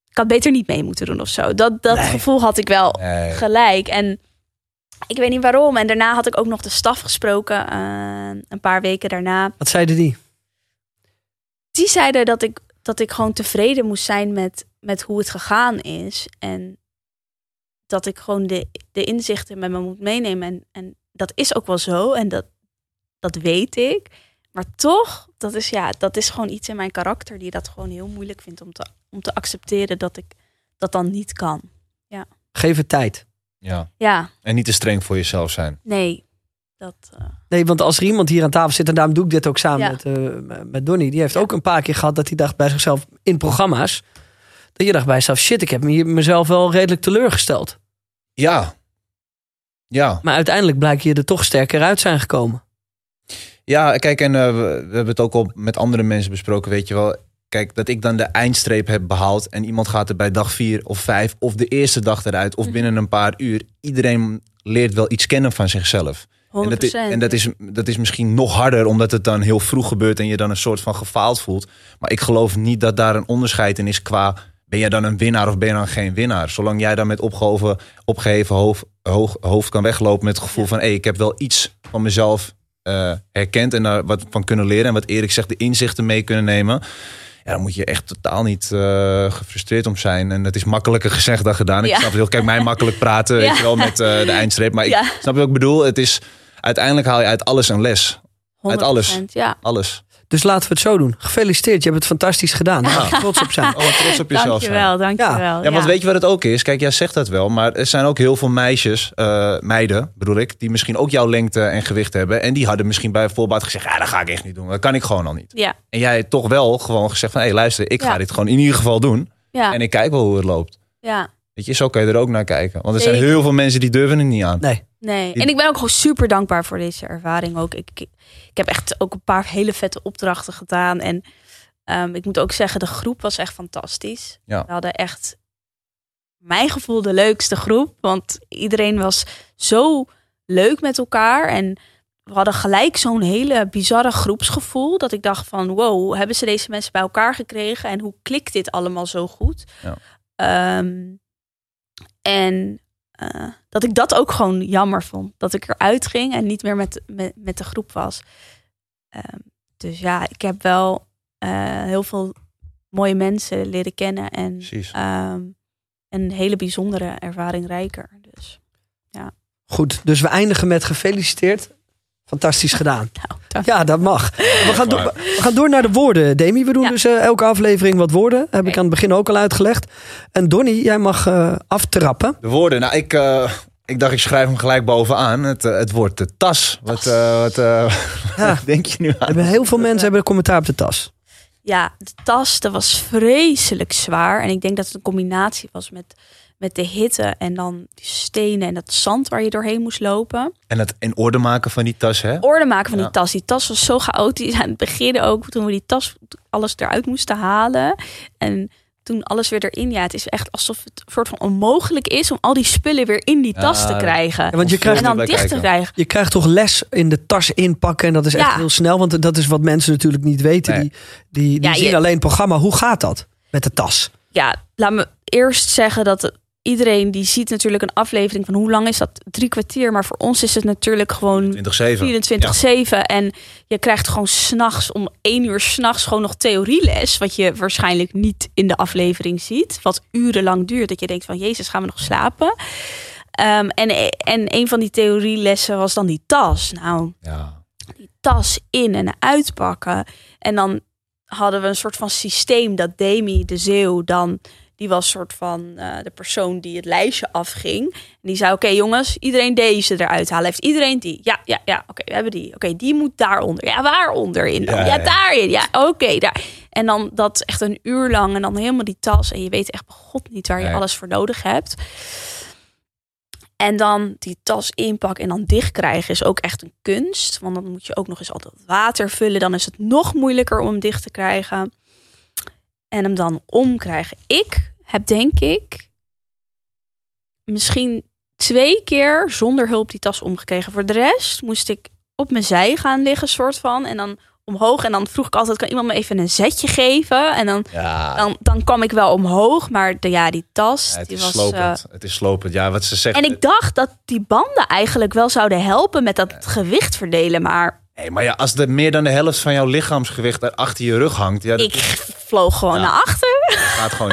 Ik had beter niet mee moeten doen of zo. Dat, dat Nee. gevoel had ik wel Nee. gelijk. En ik weet niet waarom. En daarna had ik ook nog de staf gesproken, eh, een paar weken daarna. Wat zeiden die? Die zeiden dat ik, dat ik gewoon tevreden moest zijn met, met hoe het gegaan is. En dat ik gewoon de, de inzichten met me moet meenemen. En, en dat is ook wel zo. En dat, dat weet ik. Maar toch, dat is, ja, dat is gewoon iets in mijn karakter die dat gewoon heel moeilijk vindt om te, om te accepteren dat ik dat dan niet kan. Geef het tijd. Ja. Ja, En niet te streng voor jezelf zijn. nee. Dat, eh, Nee, want als er iemand hier aan tafel zit, en daarom doe ik dit ook samen Ja. met, eh, met Donny, die heeft ook een paar keer gehad dat hij dacht bij zichzelf in programma's, dat je dacht bij jezelf, shit, ik heb me hier mezelf wel redelijk teleurgesteld. Ja. Ja. Maar uiteindelijk blijkt je er toch sterker uit zijn gekomen. Ja, kijk, en eh, we, we hebben het ook al met andere mensen besproken, weet je wel. Kijk, dat ik dan de eindstreep heb behaald en iemand gaat er bij dag vier of vijf of de eerste dag eruit of binnen een paar uur. Iedereen leert wel iets kennen van zichzelf. 100%. En, dat is, en dat, is, dat is misschien nog harder omdat het dan heel vroeg gebeurt en je dan een soort van gefaald voelt. Maar ik geloof niet dat daar een onderscheid in is qua ben jij dan een winnaar of ben je dan geen winnaar. Zolang jij dan met opgehoven, opgeheven hoofd, hoog- hoofd kan weglopen met het gevoel Ja. van hé, ik heb wel iets van mezelf eh, herkend en daar wat van kunnen leren. En wat Erik zegt, de inzichten mee kunnen nemen. Ja, dan moet je echt totaal niet eh, gefrustreerd om zijn. En het is makkelijker gezegd dan gedaan. Ik Ja. snap het heel. Kijk, mij makkelijk praten, weet je wel, met eh, de eindstreep. Maar ik snap je wat ik bedoel? Het is, uiteindelijk haal je uit alles een les. Uit alles. 100%, Ja. Alles. Dus laten we het zo doen. Gefeliciteerd, je hebt het fantastisch gedaan. Daar mag je trots op zijn. Oh, trots op jezelf zijn. Dankjewel, dankjewel. Ja, want weet je wat het ook is? Kijk, jij zegt dat wel, maar er zijn ook heel veel meisjes, eh, meiden bedoel ik, die misschien ook jouw lengte en gewicht hebben. En die hadden misschien bij voorbaat gezegd, ja, dat ga ik echt niet doen. Dat kan ik gewoon al niet. Ja, En jij hebt toch wel gewoon gezegd van, hé, hey, luister, ik ga Ja. dit gewoon in ieder geval doen. ja, En ik kijk wel hoe het loopt. ja. Weet je, zo kan je er ook naar kijken. Want er zijn heel veel mensen die durven er niet aan. Nee. Nee, en ik ben ook gewoon super dankbaar voor deze ervaring ook. Ik, ik, ik heb echt ook een paar hele vette opdrachten gedaan. En ehm, ik moet ook zeggen, de groep was echt fantastisch. Ja. We hadden echt, mijn gevoel, de leukste groep. Want iedereen was zo leuk met elkaar. En we hadden gelijk zo'n hele bizarre groepsgevoel. Dat ik dacht van, wow, hoe hebben ze deze mensen bij elkaar gekregen? En hoe klikt dit allemaal zo goed? Ja. Ehm, en eh, dat ik dat ook gewoon jammer vond. Dat ik eruit ging en niet meer met, met, met de groep was. Ehm, dus ja, ik heb wel eh, heel veel mooie mensen leren kennen. En Precies. ehm, een hele bijzondere ervaring rijker. Dus Goed, dus we eindigen met gefeliciteerd. Fantastisch gedaan. nou, Ja, dat mag. We gaan, door, we gaan door naar de woorden, Demi. We doen Ja. dus eh, elke aflevering wat woorden. Heb ik aan het begin ook al uitgelegd. En Donny, jij mag eh, aftrappen. De woorden, nou, ik, eh, ik dacht, ik schrijf hem gelijk bovenaan. Het, het woord de tas. Wat, eh, wat, eh, Ja. wat denk je nu aan? Hebben heel veel mensen hebben een commentaar op de tas. Ja, de tas, dat was vreselijk zwaar. En ik denk dat het een combinatie was met, met de hitte en dan die stenen en dat zand waar je doorheen moest lopen. En het in orde maken van die tas, hè? Orde maken van Ja. die tas. Die tas was zo chaotisch aan het begin ook, toen we die tas alles eruit moesten halen. En toen alles weer erin. Ja, het is echt alsof het een soort van onmogelijk is om al die spullen weer in die tas Ja, te krijgen. Ja, want je en krijgt, dan bij dicht te krijgen. je krijgt toch les in de tas inpakken. En dat is echt Ja. heel snel. Want dat is wat mensen natuurlijk niet weten. Nee. Die, die, die Ja, zien je- alleen het programma. Hoe gaat dat met de tas? ja, laat me eerst zeggen dat het- iedereen die ziet natuurlijk een aflevering van hoe lang is dat? Drie kwartier. Maar voor ons is het natuurlijk gewoon 20-7. 24-7. En je krijgt gewoon s'nachts om één uur s'nachts gewoon nog theorieles. Wat je waarschijnlijk niet in de aflevering ziet. Wat urenlang duurt. Dat je denkt van Jezus, gaan we nog slapen? Ehm, en, en een van die theorielessen was dan die tas. Nou, Ja. die tas in en uitpakken. En dan hadden we een soort van systeem dat Demi de Zeeuw dan... Die was soort van eh, de persoon die het lijstje afging. En die zei, oké jongens, iedereen deze eruit halen. Heeft iedereen die? Ja, ja, ja. Oké, we hebben die. Oké, die moet daaronder. Ja, waaronder in dan? Ja, Ja, ja. daarin. Ja, oké, daar. En dan dat echt een uur lang en dan helemaal die tas. En je weet echt bij god niet waar je Nee. alles voor nodig hebt. En dan die tas inpakken en dan dicht krijgen is ook echt een kunst. Want dan moet je ook nog eens altijd water vullen. Dan is het nog moeilijker om hem dicht te krijgen. En hem dan omkrijgen. Ik heb denk ik misschien twee keer zonder hulp die tas omgekregen. Voor de rest moest ik op mijn zij gaan liggen, soort van. En dan omhoog. En dan vroeg ik altijd, kan iemand me even een zetje geven? En dan, Ja, dan, dan kwam ik wel omhoog. Maar de, ja, die tas, ja, het die is was... slopend. het is slopend. Ja, wat ze zegt. eh, en ik dacht dat die banden eigenlijk wel zouden helpen met dat gewicht verdelen. Maar Nee, maar ja, als er meer dan de helft van jouw lichaamsgewicht daar achter je rug hangt, ja, dat ik vloog gewoon Ja. naar achter. gaat gewoon.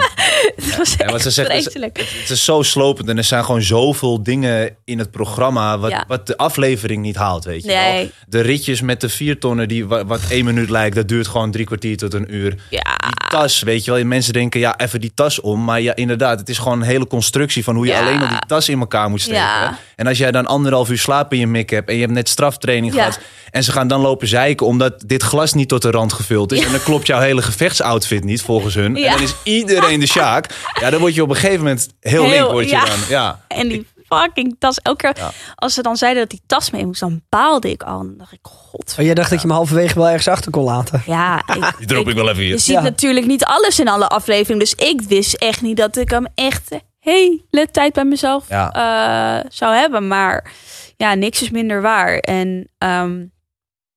Het was Ja, wat ze zegt is-. Het is zo slopend en er zijn gewoon zoveel dingen in het programma wat, Ja. wat de aflevering niet haalt, weet je wel. Nee, De ritjes met de vier tonnen, die, wa- wat één minuut lijkt, dat duurt gewoon drie kwartier tot een uur. ja. Die tas, weet je wel. Mensen denken, ja, even die tas om. Maar ja, inderdaad, het is gewoon een hele constructie van hoe je Ja. alleen al die tas in elkaar moet steken. Ja. En als jij dan anderhalf uur slaap in je mik hebt en je hebt net straftraining gehad. En ze gaan dan lopen zeiken omdat dit glas niet tot de rand gevuld is. En dan klopt jouw hele gevechtsoutfit niet volgens hun. Ja. En dan is iedereen de Sjaak. Ja, dan word je op een gegeven moment heel, Heel, link. Word je ja. dan. Ja. En die fucking tas. Elke keer Ja. als ze dan zeiden dat die tas mee moest, dan baalde ik al. Dan dacht ik, god. Oh, jij dacht dat je hem halverwege wel ergens achter kon laten. Ja, ik, Die drop ik wel even je hier. ziet Ja. natuurlijk niet alles in alle afleveringen. Dus ik wist echt niet dat ik hem echt de hele tijd bij mezelf Ja. eh, zou hebben. Maar ja, niks is minder waar. En ehm,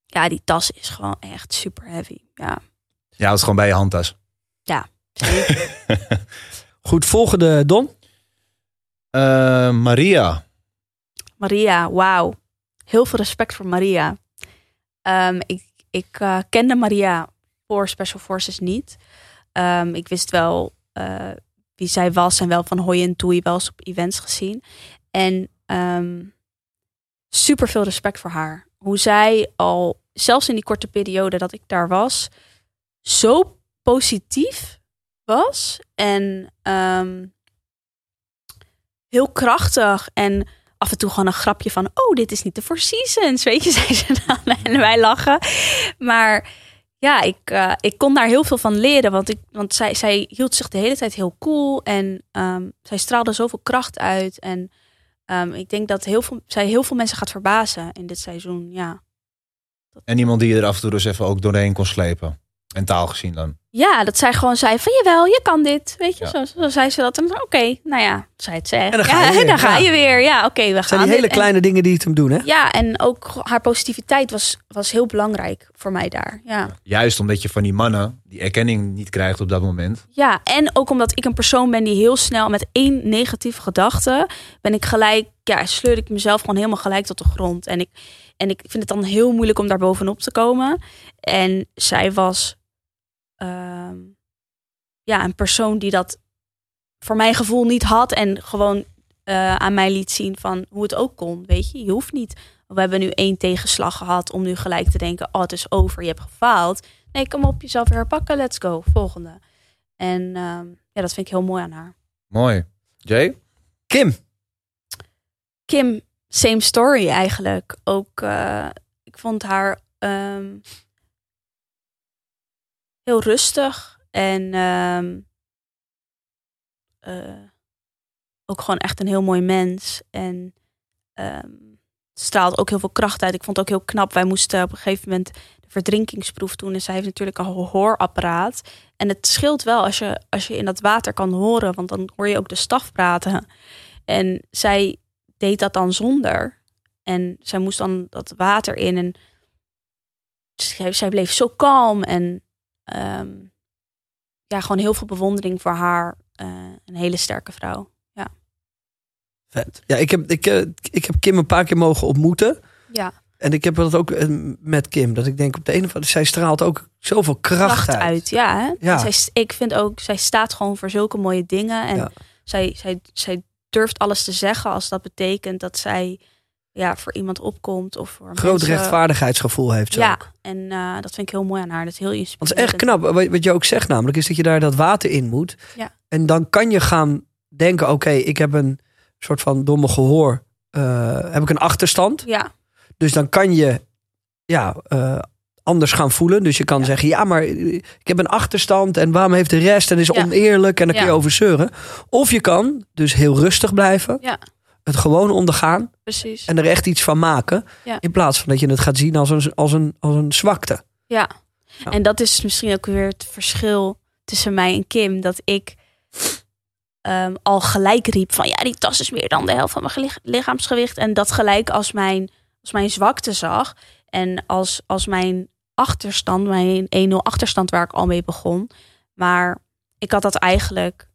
ja, die tas is gewoon echt super heavy. Ja, Ja, het is gewoon bij je handtas. zeker. Goed, volgende Don. Eh, Maria. Maria, wauw. Heel veel respect voor Maria. Ehm, ik ik eh, kende Maria voor Special Forces niet. Ehm, ik wist wel eh, wie zij was en wel van hoi en toei wel eens op events gezien. En ehm, super veel respect voor haar. Hoe zij al, zelfs in die korte periode dat ik daar was, zo positief was. En ehm, heel krachtig. En af en toe gewoon een grapje van... oh, dit is niet de Four Seasons, weet je, zei ze dan. En wij lachen. Maar ja, ik, eh, ik kon daar heel veel van leren. Want, ik, want zij, zij hield zich de hele tijd heel cool. En ehm, zij straalde zoveel kracht uit. En ehm, ik denk dat heel veel, zij heel veel mensen gaat verbazen in dit seizoen. Ja. En iemand die je er af en toe dus even ook doorheen kon slepen. Mentaal gezien dan. ja, dat zij gewoon zei van... jawel, je kan dit. Weet je, Ja. zo, zo zei ze dat. En oké, nou ja, zij het zegt. En dan ga je ja, weer, dan ga ja. je weer. Ja, oké, we gaan zijn die hele dit. En- kleine dingen die het hem doen, hè? Ja, en ook haar positiviteit was, was heel belangrijk voor mij daar. Ja. Juist omdat je van die mannen die erkenning niet krijgt op dat moment. ja, en ook omdat ik een persoon ben die heel snel met één negatieve gedachte... ben ik gelijk, ja, sleur ik mezelf gewoon helemaal gelijk tot de grond. En ik, en ik vind het dan heel moeilijk om daar bovenop te komen. En zij was ehm, ja, een persoon die dat voor mijn gevoel niet had... en gewoon eh, aan mij liet zien van hoe het ook kon. Weet je, je hoeft niet we hebben nu één tegenslag gehad om nu gelijk te denken, oh het is over, je hebt gefaald. Nee, kom op, jezelf weer herpakken, let's go, volgende. En ehm, ja, dat vind ik heel mooi aan haar. Mooi. Jay? Kim. Kim, same story eigenlijk. Ook, eh, ik vond haar ehm, heel rustig en ehm, eh, ook gewoon echt een heel mooi mens. En ehm, straalt ook heel veel kracht uit. Ik vond het ook heel knap. Wij moesten op een gegeven moment de verdrinkingsproef doen. En zij heeft natuurlijk een hoorapparaat. En het scheelt wel als je, als je in dat water kan horen, want dan hoor je ook de staf praten. En zij deed dat dan zonder. En zij moest dan dat water in. En zij bleef zo kalm. En ehm, ja, gewoon heel veel bewondering voor haar. Eh, een hele sterke vrouw. Vet. Ja, ik heb, ik, eh, ik heb Kim een paar keer mogen ontmoeten. Ja, En ik heb dat ook eh, met Kim. Dat ik denk op de een of andere... Zij straalt ook zoveel kracht, kracht uit. Ja, hè? Ja. Zij, ik vind ook, zij staat gewoon voor zulke mooie dingen. En Ja. zij, zij, zij durft alles te zeggen als dat betekent dat zij ja, voor iemand opkomt. Of voor Groot mensen. rechtvaardigheidsgevoel heeft ze Ja, ook. en eh, dat vind ik heel mooi aan haar. Dat is heel inspirerend. het is echt knap. Wat wat je ook zegt namelijk, is dat je daar dat water in moet. Ja. En dan kan je gaan denken, oké, ik heb een soort van domme gehoor. eh, heb ik een achterstand. Ja, Dus dan kan je ja, eh, anders gaan voelen. Dus je kan Ja. zeggen, ja, maar ik heb een achterstand. En waarom heeft de rest? En is Ja. oneerlijk. En dan kun je over zeuren. Of je kan dus heel rustig blijven. Ja. Het gewoon ondergaan. precies. En er echt iets van maken. Ja. In plaats van dat je het gaat zien als een, als een, als een zwakte. Ja. Ja. En dat is misschien ook weer het verschil tussen mij en Kim. Dat ik ehm, al gelijk riep van ja, die tas is meer dan de helft van mijn lichaamsgewicht. En dat gelijk als mijn, als mijn zwakte zag. En als, als mijn achterstand, mijn 1-0 achterstand waar ik al mee begon. Maar ik had dat eigenlijk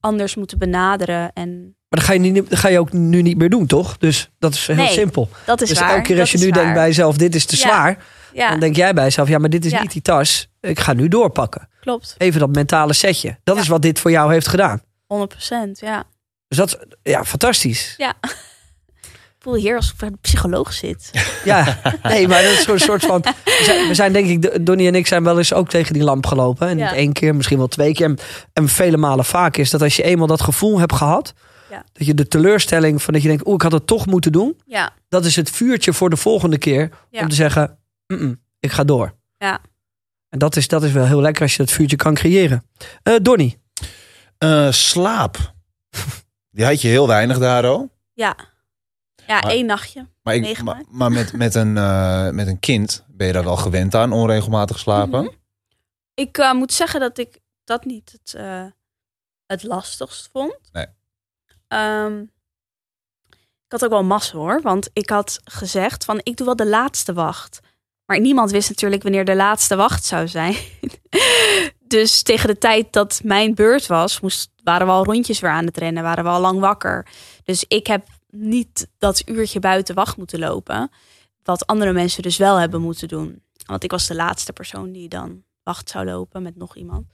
anders moeten benaderen. En Maar dat ga, je niet, dat ga je ook nu niet meer doen, toch? Dus dat is heel Nee, simpel. dat is dus waar. elke keer als je nu denkt bij jezelf, dit is te Ja. zwaar. Ja, Dan denk jij bij jezelf, ja, maar dit is Ja. niet die tas. Ik ga nu doorpakken. klopt. Even dat mentale setje. Dat is wat dit voor jou heeft gedaan. 100% ja. Dus dat is ja, fantastisch. Ja. Ik voel hier alsof ik bij de psycholoog zit. Ja, nee, maar dat is zo'n soort van. We zijn, we zijn denk ik, Donnie en ik zijn wel eens ook tegen die lamp gelopen. En niet één keer, misschien wel twee keer. En, en vele malen vaak is dat als je eenmaal dat gevoel hebt gehad. Ja. Dat je de teleurstelling van dat je denkt, oeh, ik had het toch moeten doen. Ja, Dat is het vuurtje voor de volgende keer. Ja. Om te zeggen, "Mm-mm, ik ga door. Ja. En dat is, dat is wel heel lekker als je dat vuurtje kan creëren. Eh Donnie, Eh, slaap. Die had je heel weinig daar, oh. ja. Ja, Maar- één nachtje. Maar, ik, maar, met, met, een, eh, met een kind ben je daar wel gewend aan, onregelmatig slapen. Mhm. Ik eh, moet zeggen dat ik dat niet het, eh, het lastigst vond. Nee. Ehm, ik had ook wel massa hoor, want ik had gezegd van ik doe wel de laatste wacht. Maar niemand wist natuurlijk wanneer de laatste wacht zou zijn. dus tegen de tijd dat mijn beurt was, waren we al rondjes weer aan het rennen, waren we al lang wakker. Dus ik heb niet dat uurtje buiten wacht moeten lopen. Wat andere mensen dus wel hebben moeten doen. Want ik was de laatste persoon die dan wacht zou lopen met nog iemand.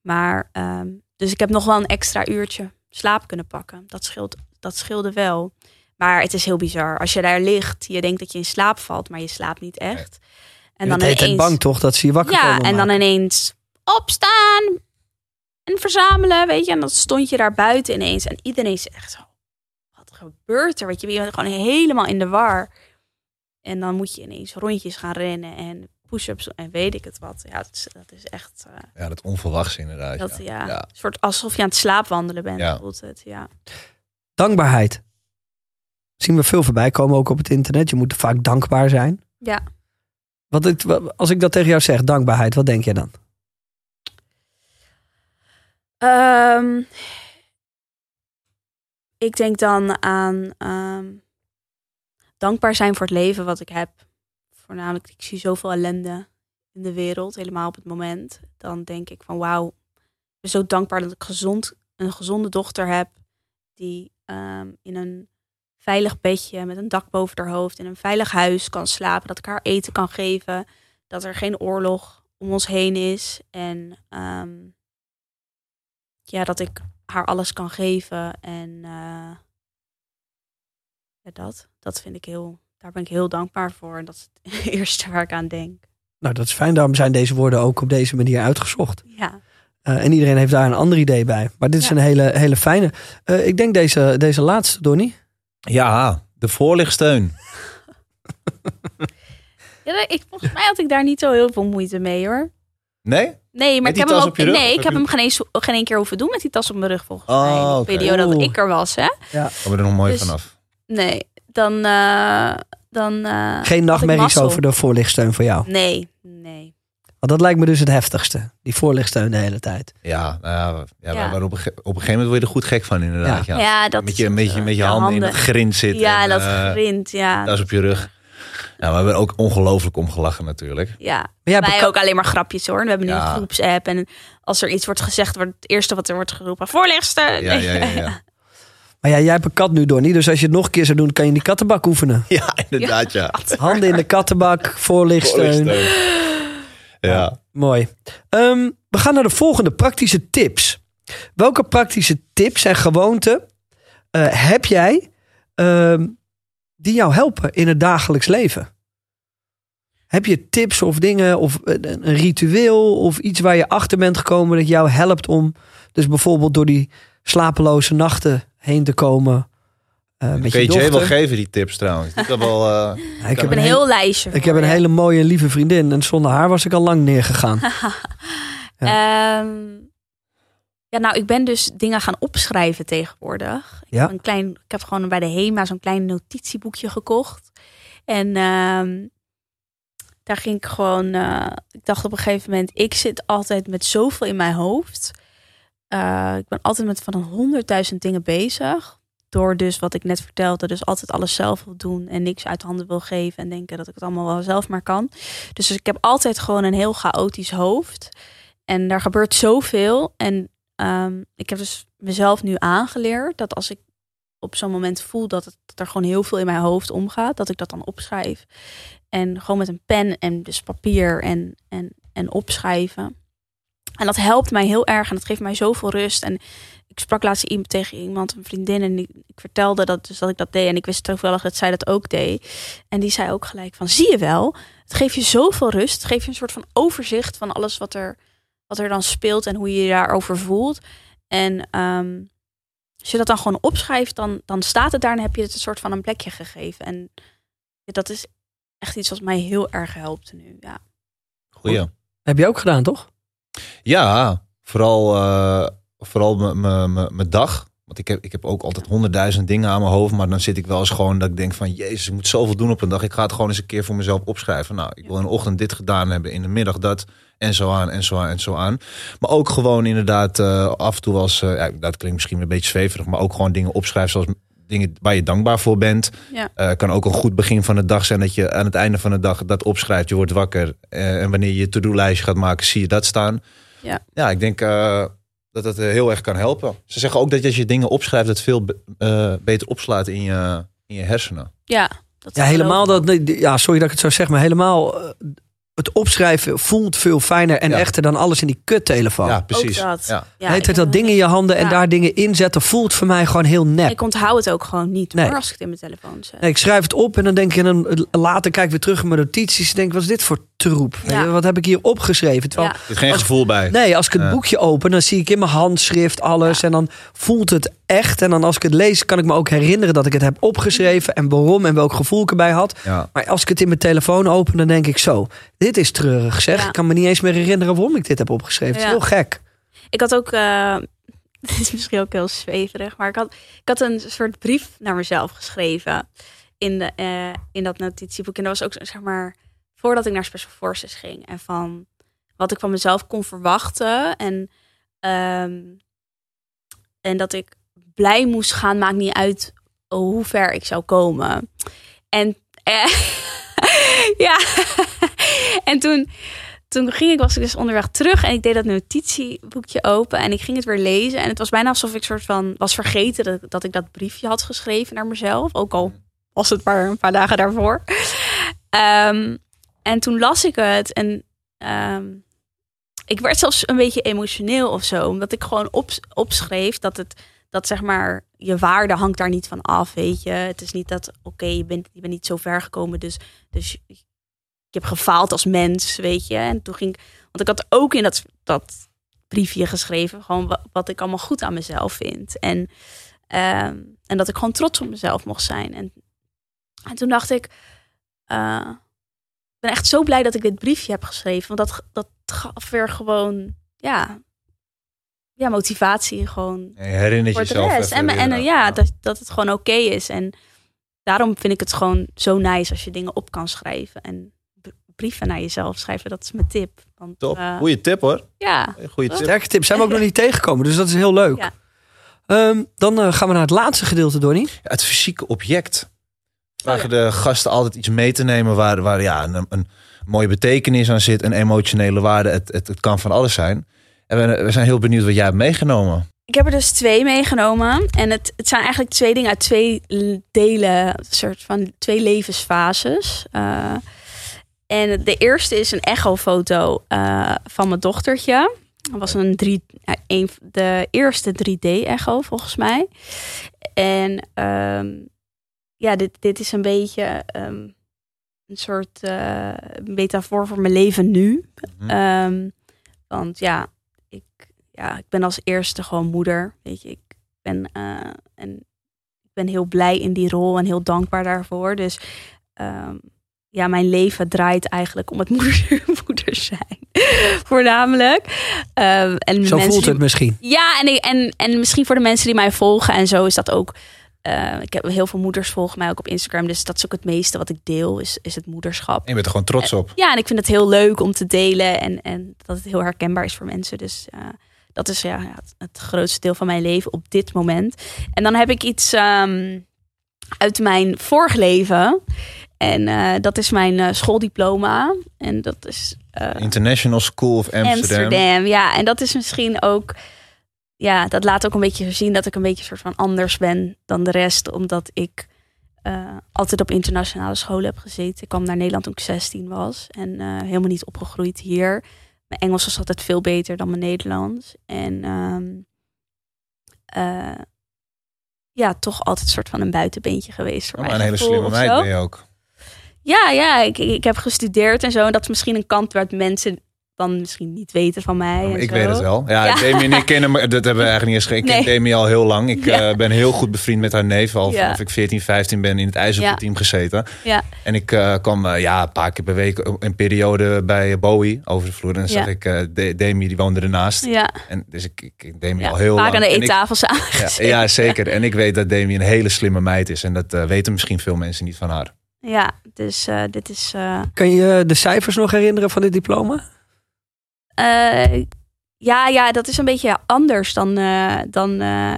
Maar, ehm, dus ik heb nog wel een extra uurtje slaap kunnen pakken. Dat, scheelt, dat scheelde wel. Maar het is heel bizar. Als je daar ligt, je denkt dat je in slaap valt, maar je slaapt niet echt. En en dan ineens, bang toch dat ze je wakker ja, komen en dan ineens opstaan en verzamelen, weet je. En dan stond je daar buiten ineens. En iedereen is echt zo, wat gebeurt er? Weet je, je bent gewoon helemaal in de war. En dan moet je ineens rondjes gaan rennen en push-ups en weet ik het wat. Ja, dat is, dat is echt, eh, Ja, dat onverwachts inderdaad. dat, ja. ja, Ja. een soort alsof je aan het slaapwandelen bent, Ja. voelt het, ja. Dankbaarheid. Zien we veel voorbij komen ook op het internet. Je moet vaak dankbaar zijn. Ja. Wat ik, als ik dat tegen jou zeg, dankbaarheid, wat denk je dan? Ehm, ik denk dan aan ehm, dankbaar zijn voor het leven wat ik heb. Voornamelijk, ik zie zoveel ellende in de wereld, helemaal op het moment. Dan denk ik van wauw, ik ben zo dankbaar dat ik gezond, een gezonde dochter heb. Die ehm, in een veilig bedje met een dak boven haar hoofd in een veilig huis kan slapen. Dat ik haar eten kan geven. Dat er geen oorlog om ons heen is. En ehm, ja, dat ik haar alles kan geven. En eh, ja, dat, dat vind ik heel, daar ben ik heel dankbaar voor. En dat is het eerste waar ik aan denk. Nou, dat is fijn. Daarom zijn deze woorden ook op deze manier uitgezocht. Ja, Eh, en iedereen heeft daar een ander idee bij. Maar dit is Ja. een hele, hele fijne. Eh, ik denk deze, deze laatste, Donnie. Ja, de voorlichtsteun. ja ik, volgens mij had ik daar niet zo heel veel moeite mee hoor. Nee? Nee, maar ik heb hem ook. op je rug, Nee, ik heb heb je- hem geen, eens, geen één keer hoeven doen met die tas op mijn rug volgens Oh, mij. De periode dat ik er was, hè? Kom er nog mooi Dus- vanaf. Nee, dan. eh, dan eh, Geen nachtmerries over de voorlichtsteun voor jou. Nee, nee. Want dat lijkt me dus het heftigste. Die voorlichtsteun de hele tijd. Ja, nou ja, ja, op, een, ge- op een gegeven moment word je er goed gek van inderdaad. Ja. Ja, dat met is je, met je, met je de handen, in het grind zitten. Ja, en, dat eh, grind, ja. Dat is op je rug. Nou, we hebben er ook ongelooflijk om gelachen natuurlijk. Ja, wij beka- ook alleen maar grapjes hoor. We hebben nu Ja. een groepsapp en als er iets wordt gezegd, wordt het eerste wat er wordt geroepen, voorlichtste. Ja, ja, ja. Ja, Maar ja, jij hebt een kat nu, Donnie. Dus als je het nog een keer zou doen, kan je in die kattenbak oefenen. ja inderdaad, ja. Handen in de kattenbak, voorlichtsteun. Ja. Mooi. Ehm, we gaan naar de volgende praktische tips. Welke praktische tips en gewoonten eh, heb jij ehm, die jou helpen in het dagelijks leven? Heb je tips of dingen of een ritueel of iets waar je achter bent gekomen dat jou helpt om dus bijvoorbeeld door die slapeloze nachten heen te komen eh, met Kun je je Jay wel dochter? geven, die tips trouwens. Ik heb wel... eh, Ja, ik heb een, een heel, lijstje. ik heb een hele mooie en lieve vriendin en zonder haar was ik al lang neergegaan. Ehm, ja, nou, ik ben dus dingen gaan opschrijven tegenwoordig. Ik, Ja. heb, een klein, ik heb gewoon bij de HEMA zo'n klein notitieboekje gekocht. En ehm, daar ging ik gewoon... eh, ik dacht op een gegeven moment, ik zit altijd met zoveel in mijn hoofd. Eh, ik ben altijd met van honderdduizend dingen bezig. door dus wat ik net vertelde, dus altijd alles zelf wil doen en niks uit handen wil geven en denken dat ik het allemaal wel zelf maar kan. Dus ik heb altijd gewoon een heel chaotisch hoofd. En daar gebeurt zoveel. En ehm, ik heb dus mezelf nu aangeleerd dat als ik op zo'n moment voel dat, het, dat er gewoon heel veel in mijn hoofd omgaat, dat ik dat dan opschrijf. En gewoon met een pen en dus papier en, en, en opschrijven. En dat helpt mij heel erg en dat geeft mij zoveel rust. En ik sprak laatst iemand tegen iemand, een vriendin, en ik, ik vertelde dat, dus dat ik dat deed. En ik wist toevallig dat zij dat ook deed. En die zei ook gelijk van, zie je wel, het geeft je zoveel rust. Het geeft je een soort van overzicht van alles wat er, wat er dan speelt en hoe je je daarover voelt. En ehm, als je dat dan gewoon opschrijft, dan, dan staat het daar en heb je het een soort van een plekje gegeven. En dat is echt iets wat mij heel erg helpt nu. Ja. Goeie. Heb je ook gedaan, toch? Ja, vooral, eh, vooral mijn dag. Want ik heb, ik heb ook altijd honderdduizend dingen aan mijn hoofd. Maar dan zit ik wel eens gewoon dat ik denk van... Jezus, ik moet zoveel doen op een dag. Ik ga het gewoon eens een keer voor mezelf opschrijven. Nou, ik wil in de ochtend dit gedaan hebben. In de middag dat. En zo aan, en zo aan, en zo aan. Maar ook gewoon inderdaad eh, af en toe was... eh, ja, dat klinkt misschien een beetje zweverig. Maar ook gewoon dingen opschrijven zoals dingen waar je dankbaar voor bent. Ja. Eh, kan ook een goed begin van de dag zijn dat je aan het einde van de dag dat opschrijft. Je wordt wakker. eh, en wanneer je je to-do-lijstje gaat maken, zie je dat staan. Ja. ja ik denk eh, dat het eh, heel erg kan helpen. Ze zeggen ook dat als je dingen opschrijft, dat het veel be- eh, beter opslaat in je, in je hersenen. Ja, dat Ja, helemaal dat. Ja, sorry dat ik het zo zeg, maar helemaal. Het opschrijven voelt veel fijner en Ja. echter dan alles in die kuttelefoon. Ja, Ja. precies. Ook dat. Ja. Tijd dat ding in je handen en daar dingen inzetten voelt voor mij gewoon heel nep. Ik onthoud het ook gewoon niet Nee. hoor, als ik het in mijn telefoon zet. Nee, ik schrijf het op en dan denk ik, en dan later kijk ik weer terug in mijn notities. en denk, wat is dit voor troep? Weet Ja. je, Wat heb ik hier opgeschreven? Terwijl, Ja. Er zit geen Als- gevoel bij. Nee, als ik het Ja. boekje open, dan zie ik in mijn handschrift alles. En dan voelt het echt. En dan als ik het lees, kan ik me ook herinneren dat ik het heb opgeschreven. En waarom en welk gevoel ik erbij had. Ja. Maar als ik het in mijn telefoon open, dan denk ik zo. Dit is treurig zeg. Ja. Ik kan me niet eens meer herinneren waarom ik dit heb opgeschreven. Het is heel gek. Ik had ook, eh, dit is misschien ook heel zweverig, maar ik had, ik had een soort brief naar mezelf geschreven in, de, eh, in dat notitieboek. En dat was ook zeg maar voordat ik naar Special Forces ging en van wat ik van mezelf kon verwachten en ehm, en dat ik blij moest gaan, maakt niet uit hoe ver ik zou komen. En eh, ja, en toen toen ging ik, was ik dus onderweg terug en ik deed dat notitieboekje open en ik ging het weer lezen. En het was bijna alsof ik soort van was vergeten dat, dat ik dat briefje had geschreven naar mezelf. Ook al was het maar een paar dagen daarvoor. Ehm, en toen las ik het en ehm, ik werd zelfs een beetje emotioneel of zo. Omdat ik gewoon op, opschreef dat het, dat zeg maar, je waarde hangt daar niet van af, weet je. Het is niet dat, oké, je, bent, je bent niet zo ver gekomen, dus, dus ik heb gefaald als mens, weet je. En toen ging ik, want ik had ook in dat, dat briefje geschreven, gewoon wat, wat ik allemaal goed aan mezelf vind. En, ehm, en dat ik gewoon trots op mezelf mocht zijn. En, en toen dacht ik, eh, ben echt zo blij dat ik dit briefje heb geschreven. Want dat, dat gaf weer gewoon, ja, ja motivatie gewoon Je herinnert voor de jezelf rest. even En, en weer, ja, dat, dat het gewoon oké is. En daarom vind ik het gewoon zo nice als je dingen op kan schrijven. En brieven naar jezelf schrijven, dat is mijn tip. Want, Top. eh, Goeie tip hoor. ja, Goeie tip. Sterke tip. Zijn we ook nog niet tegengekomen. Dus dat is heel leuk. Ja. Ehm, dan eh, gaan we naar het laatste gedeelte, Donnie. Ja, het fysieke object. Vragen de gasten altijd iets mee te nemen waar, waar ja, een, een mooie betekenis aan zit, een emotionele waarde. Het, het, het kan van alles zijn. En we, zijn heel benieuwd wat jij hebt meegenomen. ik heb er dus twee meegenomen. En het, het zijn eigenlijk twee dingen uit twee delen, een soort van twee levensfases. Eh, en de eerste is een echofoto eh van mijn dochtertje. Dat was een drie, een, de eerste 3D-echo volgens mij. En ehm, ja, dit, dit is een beetje ehm, een soort eh, metafoor voor mijn leven nu. Mhm. Ehm, want ja ik, ja, ik ben als eerste gewoon moeder. Weet je, ik ben, eh, en ik ben heel blij in die rol en heel dankbaar daarvoor. Dus ehm, ja, mijn leven draait eigenlijk om het moeder, moeder zijn. Voornamelijk. Ehm, en Zo mensen voelt die- het misschien. ja, en, ik- en, en misschien voor de mensen die mij volgen en zo is dat ook. Eh, ik heb heel veel moeders volgen mij ook op Instagram, dus dat is ook het meeste wat ik deel, is, is het moederschap. En je bent er gewoon trots op. Ja, en ik vind het heel leuk om te delen en, en dat het heel herkenbaar is voor mensen. Dus eh, Dat is ja, het, het grootste deel van mijn leven op dit moment. En dan heb ik iets ehm, uit mijn vorig leven. En eh, dat is mijn eh, schooldiploma. En dat is eh, International School of Amsterdam. Amsterdam. Ja, en dat is misschien ook. Ja, dat laat ook een beetje zien dat ik een beetje soort van anders ben dan de rest. Omdat ik eh, altijd op internationale scholen heb gezeten. Ik kwam naar Nederland toen ik 16 was. En eh, helemaal niet opgegroeid hier. Mijn Engels was altijd veel beter dan mijn Nederlands. En ehm, eh, ja, toch altijd een soort van een buitenbeentje geweest. Voor Oh, een hele slimme meid ben je ook. Ja, ja ik, ik heb gestudeerd en zo. En dat is misschien een kant waar mensen dan misschien niet weten van mij. en ik zo. weet het wel. Ja, en ik kennen me, dat hebben we eigenlijk niet eens ge- Ik ken Nee. Damien al heel lang. Ik Ja. eh, ben heel goed bevriend met haar neef. Al Ja. vanaf ik 14, 15 ben in het ijzervoetteam gezeten. Ja. En ik eh, kwam eh, ja, een paar keer per week een periode bij Bowie over de vloer. En dan zag ik eh Da- Damien, die woonde ernaast. Ja, En dus ik, ik ja. al heel vaak lang. aan de En ik- eettafel samen ja, zeker. En ik weet dat Damien een hele slimme meid is. En dat weten misschien veel mensen niet van haar. Ja, dus eh, dit is. eh, Kan je de cijfers nog herinneren van dit diploma? Eh, ja, ja, dat is een beetje anders dan, eh, dan, eh,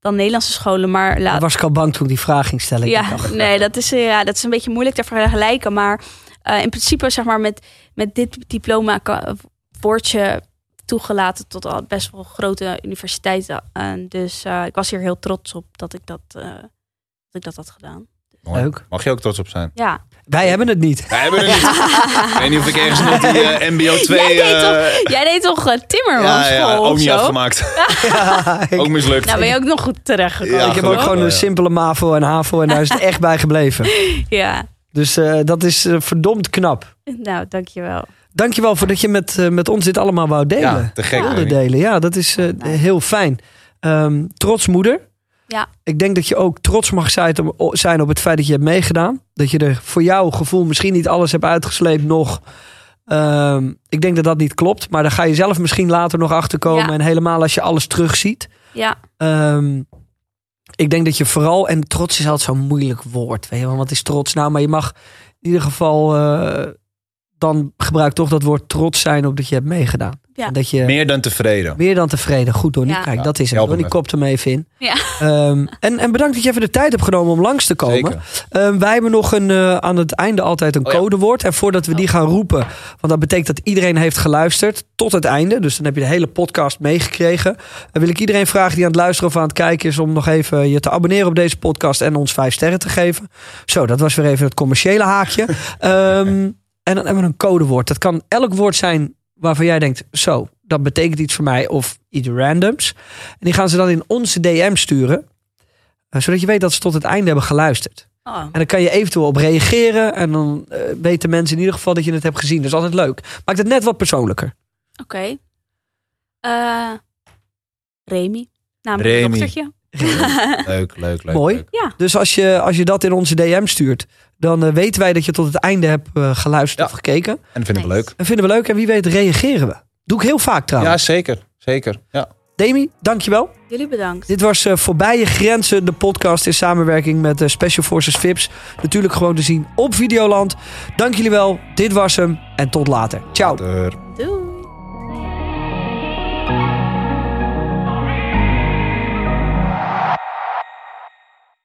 dan Nederlandse scholen. Maar laat. was ik al bang toen ik die vraag ging stellen. Ja, nee, dat is, ja, dat is een beetje moeilijk te vergelijken. Maar eh, in principe, zeg maar, met, met dit diploma kan, word je toegelaten tot al best wel grote universiteiten. En dus eh, ik was hier heel trots op dat ik dat, eh, dat, ik dat had gedaan. Leuk. Mag je ook trots op zijn? Ja, Wij hebben het niet. Wij hebben er niet. ik weet niet of ik ergens nog die eh, MBO 2... Jij deed eh, jij deed toch uh, Timmermans ja, ja, school ook niet zo? afgemaakt. Ja, ik, ook mislukt. Nou ben je ook nog goed terechtgekomen. Ja, ik heb ook gewoon een simpele MAVO en HAVO en daar is het echt bij gebleven. Ja, Dus eh, dat is eh, verdomd knap. nou dankjewel. Dankjewel voor dat je met, eh, met ons dit allemaal wou delen. Ja, te gek. Wilde delen. Ja, dat is eh, heel fijn. Ehm, trots moeder. Ja. Ik denk dat je ook trots mag zijn op, het feit dat je hebt meegedaan. Dat je er voor jouw gevoel misschien niet alles hebt uitgesleept nog. Ehm, ik denk dat dat niet klopt. Maar daar ga je zelf misschien later nog achter komen. Ja. En helemaal als je alles terugziet. Ja, Ehm, ik denk dat je vooral, en trots is altijd zo'n moeilijk woord. Weet je wel, wat is trots nou? Maar je mag in ieder geval, eh, dan gebruik toch dat woord trots zijn op dat je hebt meegedaan. Ja. En dat je meer, Meer dan tevreden. dan tevreden. Goed Donnie, Ja. kijk, Ja, dat is hem Donnie kopt hem even in. Ja. Ehm, en, en bedankt dat je even de tijd hebt genomen om langs te komen. Zeker. Ehm, wij hebben nog een, eh, aan het einde altijd een Oh ja. codewoord. En voordat we die gaan roepen, want dat betekent dat iedereen heeft geluisterd tot het einde. Dus dan heb je de hele podcast meegekregen. Dan wil ik iedereen vragen die aan het luisteren of aan het kijken is om nog even je te abonneren op deze podcast en ons vijf sterren te geven. Zo, dat was weer even het commerciële haakje. Ehm, en dan hebben we een codewoord. Dat kan elk woord zijn waarvan jij denkt, zo, dat betekent iets voor mij of iets randoms. En die gaan ze dan in onze DM sturen. eh, zodat je weet dat ze tot het einde hebben geluisterd. oh, En dan kan je eventueel op reageren. En dan eh, weten mensen in ieder geval dat je het hebt gezien. Dat is altijd leuk. Maakt het net wat persoonlijker. oké. Eh, Remy, namelijk Remy. een dochtertje. Leuk, leuk, leuk. Mooi. leuk. Ja, Dus als je, als je dat in onze DM stuurt, dan eh, weten wij dat je tot het einde hebt eh, geluisterd Ja. of gekeken. En dat vinden we leuk. En vinden we leuk. En wie weet reageren we. Doe ik heel vaak Ja, trouwens. zeker. Zeker. Ja. Demi, dankjewel. jullie bedankt. Dit was eh, Voorbij je Grenzen, de podcast in samenwerking met Special Forces Vips. Natuurlijk gewoon te zien op Videoland. Dank jullie wel. Dit was hem. En tot later. Ciao. Later. Doei.